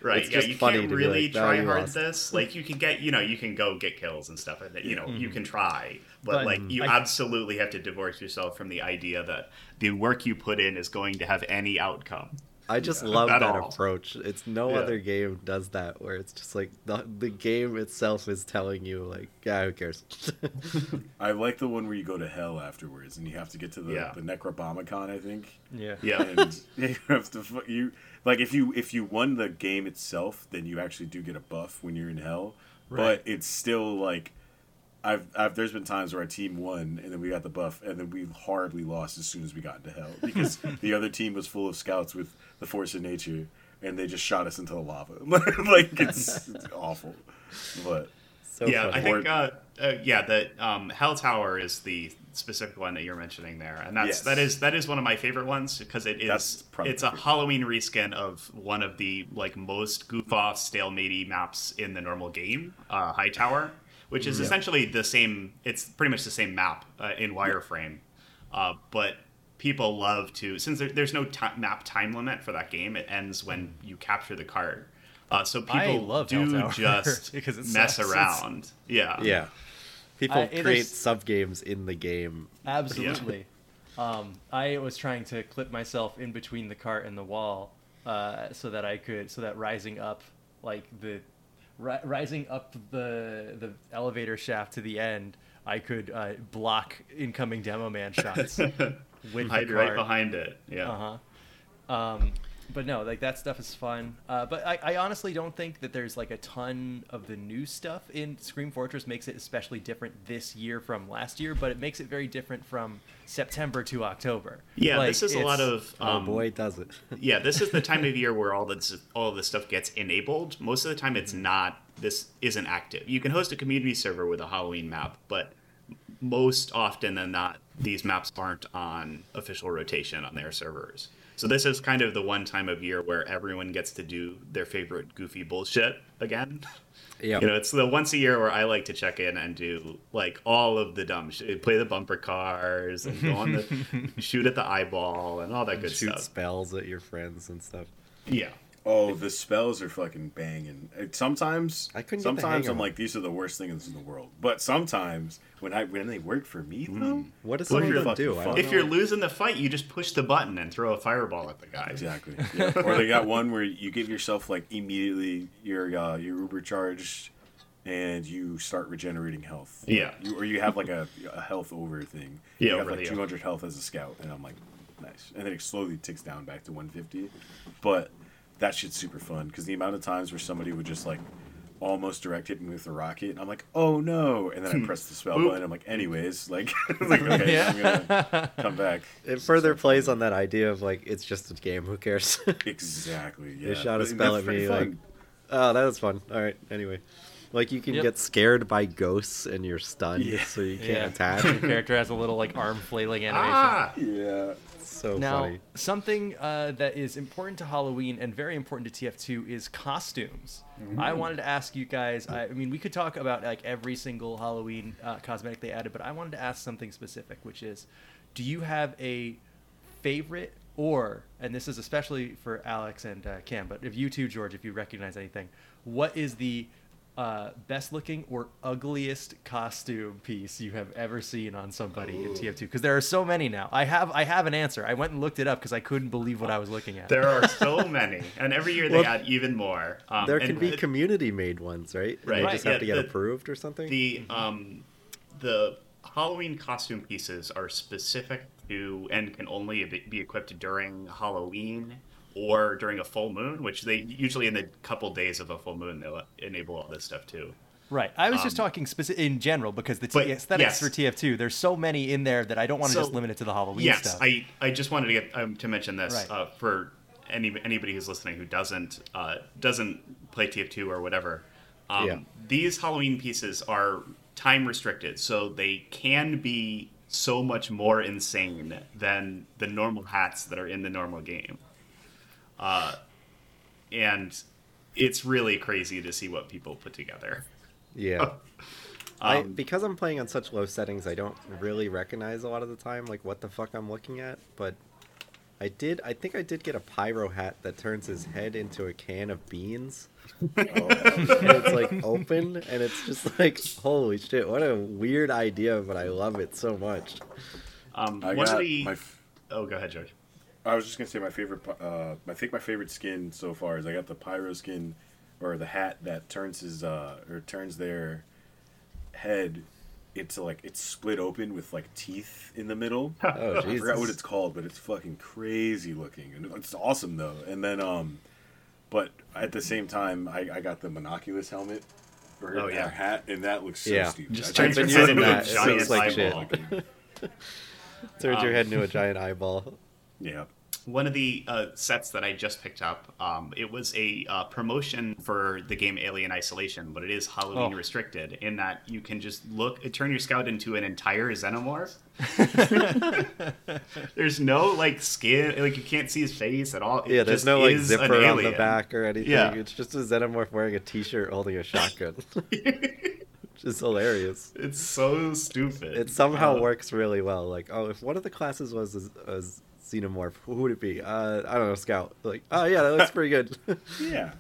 S5: Right.
S4: It's
S5: yeah,
S4: just
S5: you
S4: funny
S5: can't
S4: to be
S5: really
S4: like,
S5: try hard
S4: lost."
S5: this. Like you can get, you know, you can go get kills and stuff, and you know, you mm-hmm. can try, but,
S3: But
S5: like you
S3: I-
S5: absolutely have to divorce yourself from the idea that the work you put in is going to have any outcome.
S4: I just love that
S5: all.
S4: approach. It's no
S5: Yeah.
S4: other game does that where it's just like the the game itself is telling you like, yeah, who cares?
S6: I like the one where you go to hell afterwards and you have to get to the,
S5: Yeah.
S6: the Necrobomicon, I think.
S3: Yeah.
S5: Yeah.
S6: And you have to you like if you if you won the game itself, then you actually do get a buff when you're in hell.
S3: Right.
S6: But it's still like I've, I've there's been times where our team won and then we got the buff and then we horribly lost as soon as we got into hell because the other team was full of scouts with the force of nature and they just shot us into the lava. like it's, it's awful. But
S4: so
S5: yeah, I think, uh, uh, yeah, the um, Hell Tower is the specific one that you're mentioning there, and that's
S6: Yes.
S5: that is that is one of my favorite ones because it
S6: That's
S5: is
S6: probably
S5: it's a
S6: my.
S5: Halloween reskin of one of the like most goof off stalemate maps in the normal game, uh, High Tower, which is essentially the same. It's pretty much the same map uh, in wireframe, uh, but people love to since there, there's no ti map time limit for that game. It ends when you capture the card. Uh, so people
S3: love
S5: do just
S3: because it
S5: mess
S3: sucks. It's-
S5: around. Yeah.
S4: yeah, people
S3: I-
S4: create
S3: is-
S4: sub games in the game.
S3: Absolutely. Um, I was trying to clip myself in between the cart and the wall, uh, so that I could, so that rising up, like the, ri- rising up the the elevator shaft to the end, I could uh, block incoming demo man shots with
S5: Hide
S3: the
S5: right behind it. Yeah.
S3: Uh huh. Um, but no, like that stuff is fun. Uh, but I, I honestly don't think that there's like a ton of the new stuff in Scream Fortress makes it especially different this year from last year. But it makes it very different from September to October.
S5: Yeah,
S3: Like,
S5: this is a lot
S3: it's-
S5: of.
S4: Oh
S5: Um,
S4: boy, does it!
S5: yeah, this is the time of year where all this all this stuff gets enabled. Most of the time, it's not. This isn't active. You can host a community server with a Halloween map, but most often than not, these maps aren't on official rotation on their servers. So this is kind of the one time of year where everyone gets to do their favorite goofy bullshit again.
S4: yeah,
S5: You know, it's the once a year where I like to check in and do like all of the dumb shit, play the bumper cars and go on the shoot at the eyeball and all that good
S4: shoot
S5: stuff.
S4: spells at your friends and stuff.
S5: Yeah.
S6: Oh, the spells are fucking banging. It- Sometimes,
S4: I couldn't.
S6: Sometimes I'm like, these are the worst things in the world. But sometimes when I when they work for me, though,
S4: What does
S5: Well,
S4: some
S5: if you're
S4: do? Don't
S5: If you're losing the fight, you just push the button and throw a fireball at the guy.
S6: exactly. Yeah. or they got one where you give yourself like immediately your uh, your Uber charge, and you start regenerating health.
S5: Yeah.
S6: You, or you have like a, a health over thing.
S5: Yeah,
S6: You have
S5: over
S6: like
S5: the-
S6: 200 health as a scout, and I'm like, nice. And then it slowly ticks down back to 150. But that shit's super fun because the amount of times where somebody would just like almost direct hit me with a rocket, and I'm like, oh no, and then I press the spell
S5: Oop.
S6: button. I'm like, anyways, like, like okay, I'm gonna come back.
S4: It further plays on that idea of like it's just a game. Who cares?
S6: Exactly. Yeah.
S4: They shot a spell at me,
S6: fun.
S4: like- oh, that was fun. All right. Anyway, like you can
S3: Yep.
S4: get scared by ghosts and you're stunned,
S6: Yeah.
S4: so you can't attack.
S3: Your character has a little like arm flailing animation.
S5: Ah!
S6: yeah.
S4: So
S3: Now,
S4: funny.
S3: something uh, that is important to Halloween and very important to TF2 is costumes. I wanted to ask you guys. I, I mean, we could talk about like every single Halloween uh, cosmetic they added, but I wanted to ask something specific, which is, do you have a favorite or, and this is especially for Alex and uh, Cam, but if you too, George, if you recognize anything, what is the uh, best looking or ugliest costume piece you have ever seen on somebody in TF2? Because there are so many now. I have I have an answer. I went and looked it up because I couldn't believe what I was looking at.
S5: There are so many, and every year they
S4: Well,
S5: add even more. Um,
S4: there
S5: and
S4: can be
S5: the-
S4: community made ones, right? And
S5: Right,
S4: They just
S5: yeah,
S4: have to get
S5: the-
S4: approved or something.
S5: the um the Halloween costume pieces are specific to and can only be be equipped during Halloween or during a full moon, which they usually in the couple days of a full moon they'll enable all this stuff too.
S3: Right. I was just talking specific in general because the t- aesthetics
S5: yes.
S3: for TF2. There's so many in there that I don't want to
S5: So-
S3: just limit it to the Halloween
S5: yes,
S3: stuff.
S5: I I just wanted to get um, to mention this
S3: Right.
S5: uh, for any anybody who's listening who doesn't uh, doesn't play TF2 or whatever. Um,
S4: Yeah.
S5: These Halloween pieces are time restricted, so they can be so much more insane than the normal hats that are in the normal game. Uh, and it's really crazy to see what people put together.
S4: yeah. I,
S5: Um,
S4: because I'm playing on such low settings, I don't really recognize a lot of the time like what the fuck I'm looking at. But I did. I think I did get a pyro hat that turns his head into a can of beans. and it's like open, and it's just like holy shit! What a weird idea, but I love it so much.
S5: Um,
S6: I
S5: one
S6: got
S5: of the
S6: my. f-
S5: oh, go ahead, George.
S6: I was just gonna say my favorite. Uh, I think my favorite skin so far is I got the pyro skin, or the hat that turns his uh or turns their head into like it's split open with like teeth in the middle.
S4: Oh
S6: I forgot what it's called, but it's fucking crazy looking, and it's awesome though. And then um, but at the same time, I, I got the monoculus helmet. Or
S5: Oh, yeah.
S6: hat, and that looks so
S4: Yeah.
S6: stupid.
S5: Just turns your
S6: it's
S5: head into a giant
S6: like shit.
S5: eyeball.
S4: Turns your
S5: um,
S4: head into a giant eyeball.
S6: Yeah.
S5: one of the uh, sets that I just picked up, um, it was a uh, promotion for the game Alien Isolation, but it is Halloween
S3: Oh.
S5: restricted in that you can just look, turn your scout into an entire xenomorph. there's no like skin, like you can't see his face at all. It
S4: Yeah, there's
S5: just
S4: no like zipper on the back or anything.
S5: Yeah.
S4: It's just a xenomorph wearing a t-shirt holding a shotgun. Which is hilarious.
S5: It's so stupid.
S4: It somehow
S5: Uh,
S4: works really well. Like, oh, if one of the classes was a, a xenomorph, who would it be? Uh, I don't know, scout. Like, oh yeah, that looks pretty good.
S6: Yeah.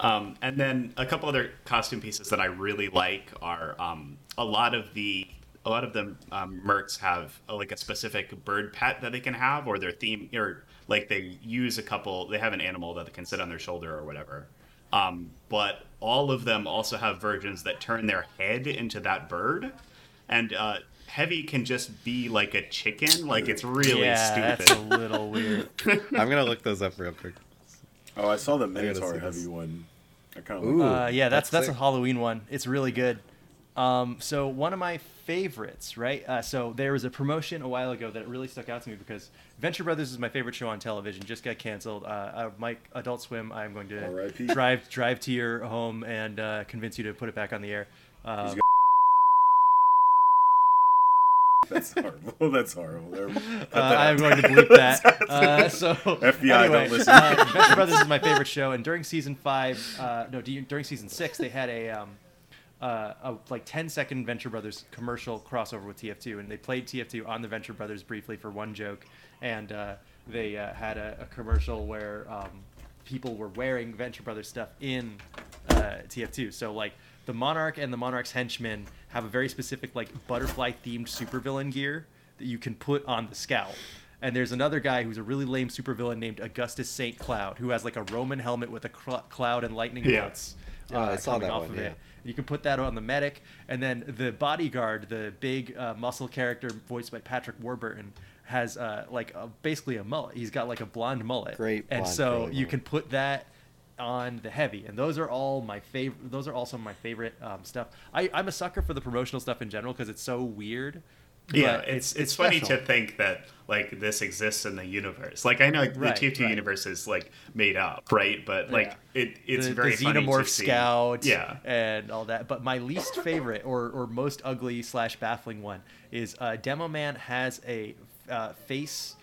S5: Um, and then a couple other costume pieces that I really like are um, a lot of the a lot of the um, mercs have uh, like a specific bird pet that they can have, or their theme, or like they use a couple. They have an animal that they can sit on their shoulder or whatever. Um, but all of them also have versions that turn their head into that bird, and uh, heavy can just be like a chicken. Like it's really
S3: yeah,
S5: stupid.
S3: that's a little weird.
S4: I'm gonna look those up real quick.
S6: Oh, I saw the
S4: gotta
S6: Minotaur heavy
S4: this.
S6: one. I kind
S4: Ooh.
S6: of
S3: Uh, yeah, that's that's
S4: That's
S3: a. Halloween one. It's really good. Um, so one of my favorites, right? Uh, so there was a promotion a while ago that really stuck out to me because Venture Brothers is my favorite show on television. Just got canceled. Uh, uh, Mike, Adult Swim. I'm going to
S6: R.I.P..
S3: drive drive to your home and uh, convince you to put it back on the air. Um,
S6: He's That's horrible. That's horrible. There- cut
S3: Uh, I'm going to bleep that. Uh, so
S6: FBI,
S3: anyway,
S6: don't listen.
S3: uh, Venture Brothers is my favorite show, and during season five, uh, no, during season six, they had a um, uh, a like 10 second Venture Brothers commercial crossover with TF2, and they played TF2 on the Venture Brothers briefly for one joke, and uh, they uh, had a, a commercial where um, people were wearing Venture Brothers stuff in uh, TF2. So like the Monarch and the Monarch's henchmen have a very specific like butterfly themed supervillain gear that you can put on the scout. And there's another guy who's a really lame supervillain named Augustus Saint Cloud, who has like a Roman helmet with a cl- cloud and lightning
S5: Yeah.
S3: bolts.
S4: Oh, I
S3: uh,
S4: saw
S3: coming
S4: that
S3: off
S4: one,
S3: of
S4: yeah.
S3: it. You can put that on the medic, and then the bodyguard, the big uh, muscle character voiced by Patrick Warburton, has uh, like a, basically a mullet. He's got like a blonde mullet,
S4: Great
S3: and so you
S4: mullet.
S3: can put that on the heavy, and those are all my favorite. Those are all some of my favorite um, stuff. I, I'm a sucker for the promotional stuff in general because it's so weird.
S5: Yeah,
S3: but
S5: it's it's, funny to think that like this exists in the universe. Like I know the
S3: Right,
S5: TF2
S3: right.
S5: universe is like made up, right? But like
S3: Yeah.
S5: it it's
S3: the,
S5: very
S3: the
S5: funny
S3: xenomorph scout
S5: Yeah,
S3: and all that but my least favorite or, or most ugly slash baffling one is uh, demo man has a uh, face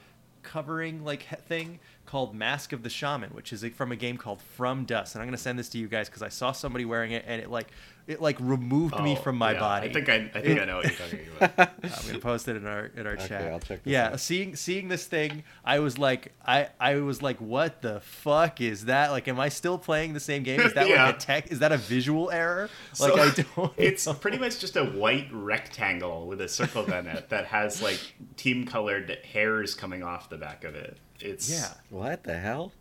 S3: covering like thing called Mask of the Shaman, which is from a game called From Dust. And I'm gonna send this to you guys because I saw somebody wearing it, and it like it like removed me
S5: Oh,
S3: from my
S5: yeah,
S3: body.
S5: I think I, I think I know what you're talking about.
S3: I'm gonna post it in our in our
S4: Okay,
S3: chat.
S4: I'll check this
S3: yeah,
S4: out.
S3: seeing seeing this thing, I was like, I I was like, what the fuck is that? Like, am I still playing the same game? Is that
S5: Yeah.
S3: like a tech? Is that a visual error?
S5: So,
S3: Like, I don't.
S5: It's
S3: know.
S5: pretty much just a white rectangle with a circle in it that has like team colored hairs coming off the back of it. It's
S3: yeah.
S4: What the hell?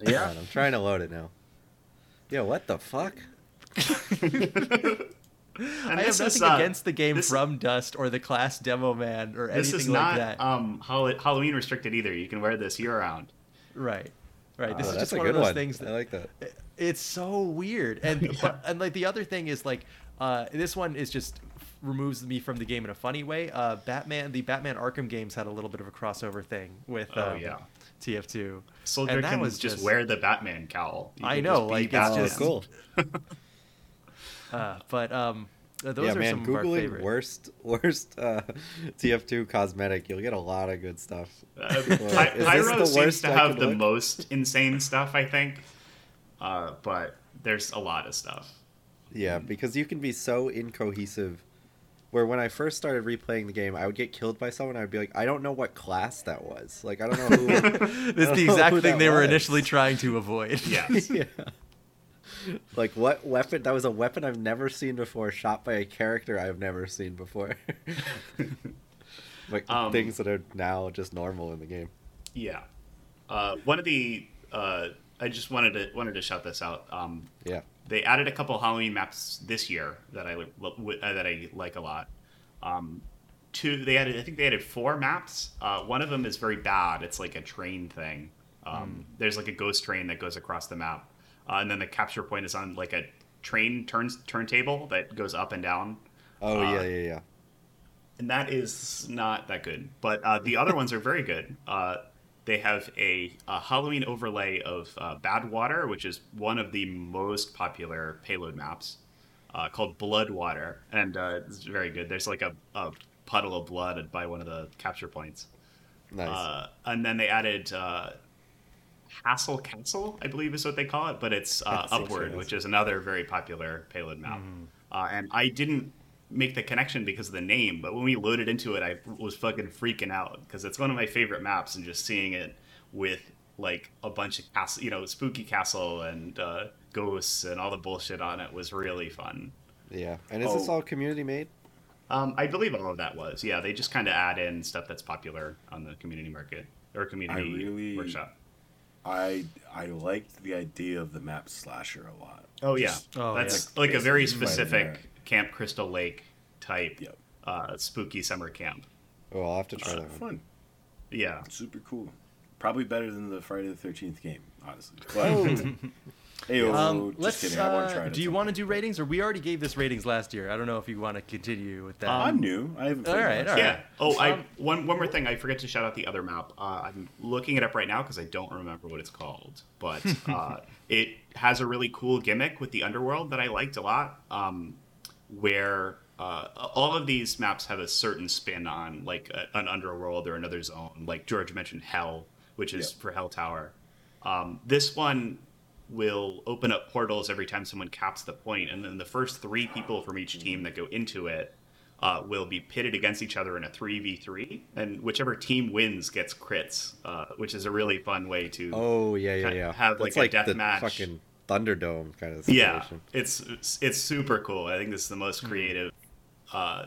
S5: Yeah.
S4: God, I'm trying to load it now. Yeah, what the fuck?
S5: And
S3: I have
S5: this is,
S3: nothing
S5: uh,
S3: against the game
S5: this-
S3: From Dust or the class Demo Man or
S5: This
S3: anything
S5: is
S3: like
S5: not
S3: that.
S5: um Hall- Halloween restricted either. You can wear this year round.
S3: right. Right. This
S4: Oh,
S3: is just one of those
S4: one.
S3: things that
S4: I like that.
S3: it's so weird and but, and like the other thing is like uh this one is just removes me from the game in a funny way uh batman the batman arkham games had a little bit of a crossover thing with
S5: Oh,
S3: um,
S5: yeah.
S3: Tf2
S5: Soldier
S3: and that
S5: can
S3: was
S5: just, wear the Batman cowl. You
S3: I know, like, it's
S5: Batman.
S4: Oh,
S3: just-
S4: cool.
S3: uh but um those
S4: yeah,
S3: are
S4: man,
S3: some of our favorite
S4: worst worst uh, TF2 cosmetic, you'll get a lot of good stuff.
S5: Uh,
S4: Well,
S5: Py-
S4: is this
S5: Pyro
S4: the
S5: seems
S4: worst
S5: to have the
S4: look?
S5: most insane stuff, I think. Uh, but there's a lot of stuff.
S4: Yeah, because you can be so incohesive. Where when I first started replaying the game, I would get killed by someone. I'd be like, I don't know what class that was. Like, I don't know who.
S3: this is the exact thing
S4: that
S3: they were initially trying to avoid
S5: Yes.
S4: yeah. Like what weapon? That was a weapon I've never seen before, shot by a character I've never seen before. like
S5: Um,
S4: things that are now just normal in the game.
S5: Yeah. Uh, one of the uh, I just wanted to wanted to shout this out. Um,
S4: Yeah.
S5: They added a couple Halloween maps this year that I uh, that I like a lot. Um, two, they added I think they added four maps. Uh, one of them is very bad. It's like a train thing. Um, There's like a ghost train that goes across the map, uh, and then the capture point is on like a train turns turntable that goes up and down.
S4: Oh
S5: Uh,
S4: yeah, yeah, yeah.
S5: and that is not that good. But uh, the other ones are very good. They have a, a Halloween overlay of uh, Bad Water, which is one of the most popular payload maps, uh, called Blood Water, and uh, it's very good. There's like a, a puddle of blood by one of the capture points.
S4: Nice.
S5: Uh, and then they added uh, Hassle Castle, I believe is what they call it, but it's uh, Upward, which is another very popular payload map. Uh, and I didn't make the connection because of the name, but when we loaded into it, I was fucking freaking out because it's one of my favorite maps, and just seeing it with like a bunch of castle, you know, spooky castle and uh, ghosts and all the bullshit on it was really fun.
S4: yeah. And is this
S6: oh.
S4: all community made?
S5: Um, I believe all of that was, yeah. They just kind of add in stuff that's popular on the community market or community
S6: really-
S5: workshop.
S6: I I liked the idea of the map slasher a lot.
S5: Oh yeah,
S3: Oh,
S5: that's
S6: yeah.
S5: like a very
S6: Basically right
S5: specific
S6: there.
S5: Camp Crystal Lake type
S6: Yep.
S5: uh, spooky summer camp.
S4: Oh, I'll have to try
S6: Uh,
S4: that one.
S6: fun,
S5: Yeah,
S6: super cool. Probably better than the Friday the Thirteenth game, honestly. But,
S4: Oh,
S6: hey,
S3: um,
S6: just
S3: let's
S6: kidding. I want to try
S3: uh,
S6: it.
S3: do you want to do ratings or we already gave this ratings last year i don't know if you want to continue with that
S6: I'm new. I haven't.
S3: All
S6: played
S3: right,
S6: much.
S3: all right.
S5: yeah. Oh, I
S3: Um,
S5: one one more thing. I forget to shout out the other map. Uh, I'm looking it up right now because I don't remember what it's called, but uh, it has a really cool gimmick with the underworld that I liked a lot. Um, where uh, all of these maps have a certain spin on like a, an underworld or another zone. Like George mentioned, Hell, which is
S6: Yep.
S5: for Hell Tower. Um, this one will open up portals every time someone caps the point, and then the first three people from each team that go into it uh, will be pitted against each other in a 3v3 and whichever team wins gets crits uh, which is a really fun way to
S4: oh yeah, yeah, yeah.
S5: have,
S4: That's
S5: like, a death match.
S4: fucking Thunderdome kind of
S5: yeah
S4: situation.
S5: it's, it's it's super cool i think this is the most creative uh,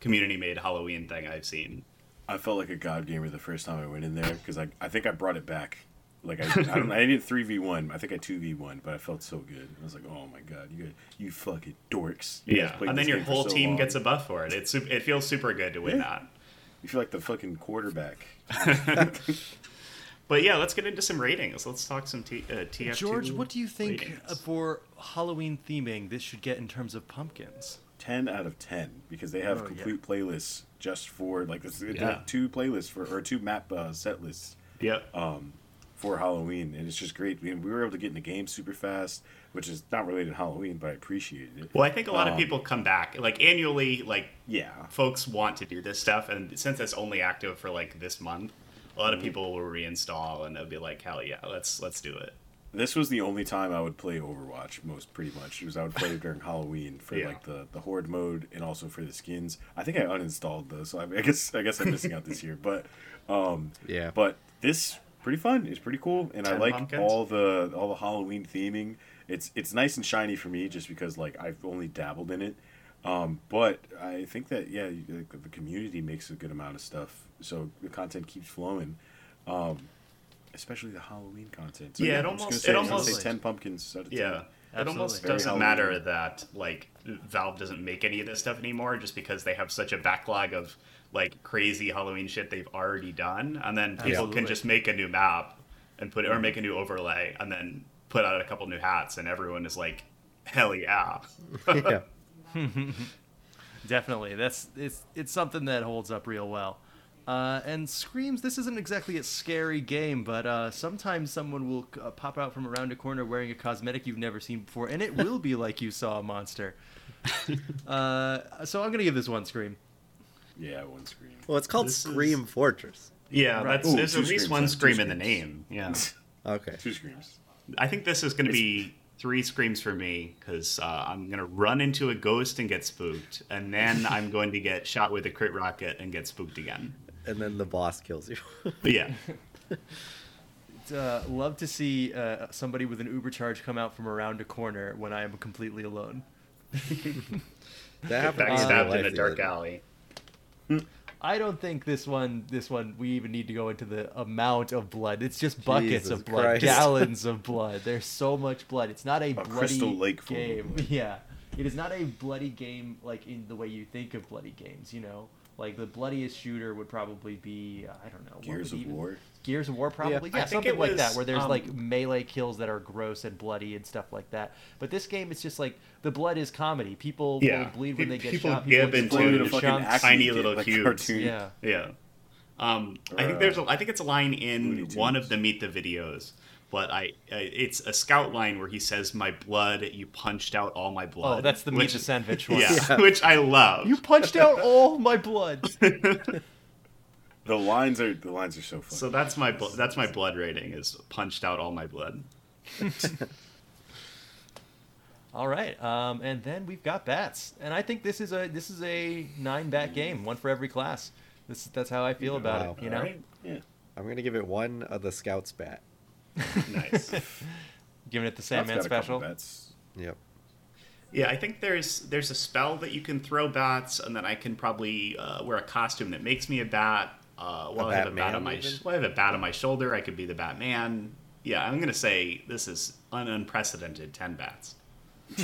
S5: community made halloween thing i've seen
S6: I felt like a god gamer the first time I went in there because I, I think I brought it back. Like I, I, don't, I did three v one. I think I two v one, but I felt so good. I was like, oh my god, you guys, you fucking dorks. You
S5: yeah and then your whole
S6: so
S5: team
S6: long.
S5: gets a buff for it it's it feels super good to win
S6: Yeah.
S5: that
S6: You feel like the fucking quarterback.
S5: but yeah let's get into some ratings let's talk some T- uh, tf2
S3: george what do you think
S5: ratings.
S3: uh, for halloween theming this should get in terms of pumpkins
S6: 10 out of 10 because they have
S3: Oh, yeah.
S6: complete playlists just for like this
S5: Yeah.
S6: two playlists for or two map uh, set lists
S5: yep
S6: for Halloween and it's just great. We, we were able to get in the game super fast, which is not related to Halloween, but I appreciated it.
S5: well i think a lot of
S6: Um,
S5: people come back like annually like
S6: Yeah.
S5: folks want to do this stuff and since it's only active for like this month a lot of people will reinstall and they'll be like, hell yeah, let's let's do it.
S6: This was the only time I would play Overwatch, most pretty much. It was I would play it during Halloween for
S5: Yeah.
S6: like the, the horde mode and also for the skins. I think I uninstalled those, so I, I guess I guess I'm missing out this year. But um,
S4: Yeah.
S6: but this pretty fun. It's pretty cool, and I like
S5: pumpkins?
S6: all the all the Halloween theming. It's it's nice and shiny for me, just because like I've only dabbled in it. Um, but I think that yeah, the, the community makes a good amount of stuff, so the content keeps flowing. Um, especially the Halloween content. So,
S5: Yeah, it
S6: I'm just gonna
S5: almost-
S6: say-
S5: it
S6: I'm say
S5: almost-
S6: ten pumpkins out of ten.
S5: Yeah. It almost
S6: Very
S5: doesn't
S6: Halloween.
S5: matter that like Valve doesn't make any of this stuff anymore just because they have such a backlog of like crazy Halloween shit they've already done and then people
S3: Absolutely.
S5: can just make a new map and put it or make a new overlay and then put out a couple new hats and everyone is like hell yeah.
S4: yeah.
S3: Definitely, that's it's it's something that holds up real well. Uh, and screams. This isn't exactly a scary game, but uh, sometimes someone will uh, pop out from around a corner wearing a cosmetic you've never seen before, and it will be like you saw a monster. Uh, so I'm gonna give this one scream.
S6: Yeah, one scream.
S4: Well, it's called
S5: This is-
S4: Scream Fortress.
S5: Yeah,
S3: Right.
S5: that's
S6: Ooh,
S5: there's
S6: two
S5: at least
S6: screams,
S5: one scream in the name. Yeah.
S4: Okay.
S6: Two screams.
S5: I think this is going to be three screams for me because uh, I'm going to run into a ghost and get spooked, and then I'm going to get shot with a crit rocket and get spooked again.
S4: And then the boss kills you.
S5: Yeah,
S3: Uh, love to see uh, somebody with an Uber charge come out from around a corner when I am completely alone.
S4: that happened in real
S5: backstabbed
S4: life
S5: in a dark
S4: other
S5: alley.
S3: I don't think this one, this one, we even need to go into the amount of blood. It's just buckets
S4: Jesus
S3: of blood,
S4: Christ.
S3: gallons of blood. There's so much blood. It's not a, bloody
S6: lake
S3: game. Yeah, it is not a bloody game like in the way you think of bloody games. You know, like the bloodiest shooter would probably be I don't know
S6: Gears of
S3: even-
S6: War.
S3: Gears of War, probably.
S5: I
S3: Yeah, something
S5: it
S3: like that, where there's
S5: um,
S3: like melee kills that are gross and bloody and stuff like that. But this game, it's just like the blood is comedy. People
S5: Yeah,
S3: will bleed when they get
S5: People
S3: shot.
S5: give
S3: People
S5: into
S6: Blown
S3: explode
S6: fucking
S3: chunks.
S5: tiny little
S6: like
S5: cubes.
S6: cartoon.
S3: Yeah.
S5: Yeah. Um, I think there's a, I think it's a line in one of the Meet the videos, but I, I it's a scout line where he says, "My blood, you punched out all my blood."
S3: Oh, that's the meat
S5: which,
S3: the sandwich one.
S5: Yeah,
S4: Yeah.
S5: which I love.
S3: You punched out all my blood.
S6: The lines are the lines are so funny.
S5: so that's my bl- that's my blood rating is punched out all my blood.
S3: All right, um, and then we've got bats, and I think this is a this is a nine bat game, one for every class. This that's how I feel about
S4: Wow.
S3: it. You know,
S5: Alright.
S6: yeah.
S4: I'm gonna give it one of the Scouts bat.
S5: Nice.
S3: giving it the
S6: That's
S3: Sandman
S6: got a couple
S3: special.
S6: bets.
S4: Yep.
S5: Yeah, I think there's there's a spell that you can throw bats, and then I can probably uh, wear a costume that makes me a bat. Uh, while I have a bat on my
S4: even?
S5: sh- while I have a bat on my shoulder, I could be the Batman. Yeah, I'm gonna say this is an unprecedented ten bats.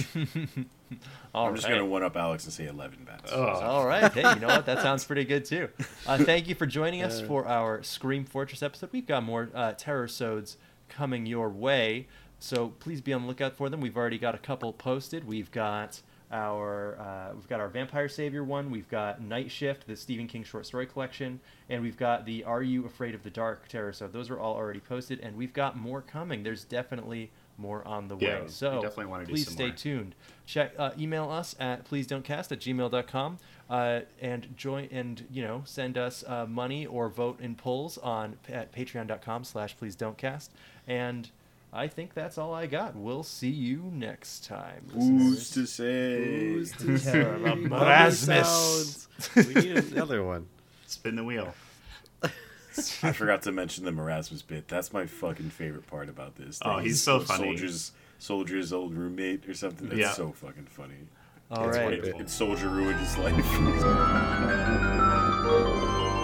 S3: All
S6: I'm just
S3: right.
S6: gonna one up Alex and say eleven bats.
S5: Oh.
S3: All right. Hey, you know what? That sounds pretty good too. Uh, thank you for joining us for our Scream Fortress episode. We've got more uh, terror sods coming your way, so please be on the lookout for them. We've already got a couple posted. We've got our uh, we've got our Vampire Savior one. We've got Night Shift, the Stephen King short story collection, and we've got the Are You Afraid of the Dark terror So Those are all already posted, and we've got more coming. There's definitely more on the
S5: Yeah,
S3: way. So
S5: definitely wanna do
S3: please stay
S5: more.
S3: tuned. Check uh, email us at please don't cast at gmail.com uh, and join and you know send us uh, money or vote in polls on at patreon.com slash please don't cast and I think that's all I got. We'll see you next time.
S6: Who's to say?
S3: Terror of
S4: Mummy
S3: Erasmus.
S4: we need another one.
S5: Spin the wheel.
S6: I forgot to mention the Merasmus bit. That's my fucking favorite part about this.
S5: Oh, he's so funny.
S6: Soldier's soldier's old roommate or something. That's
S5: Yeah.
S6: so fucking funny.
S3: All
S6: It's
S3: right.
S6: what- it's Soldier ruined his life.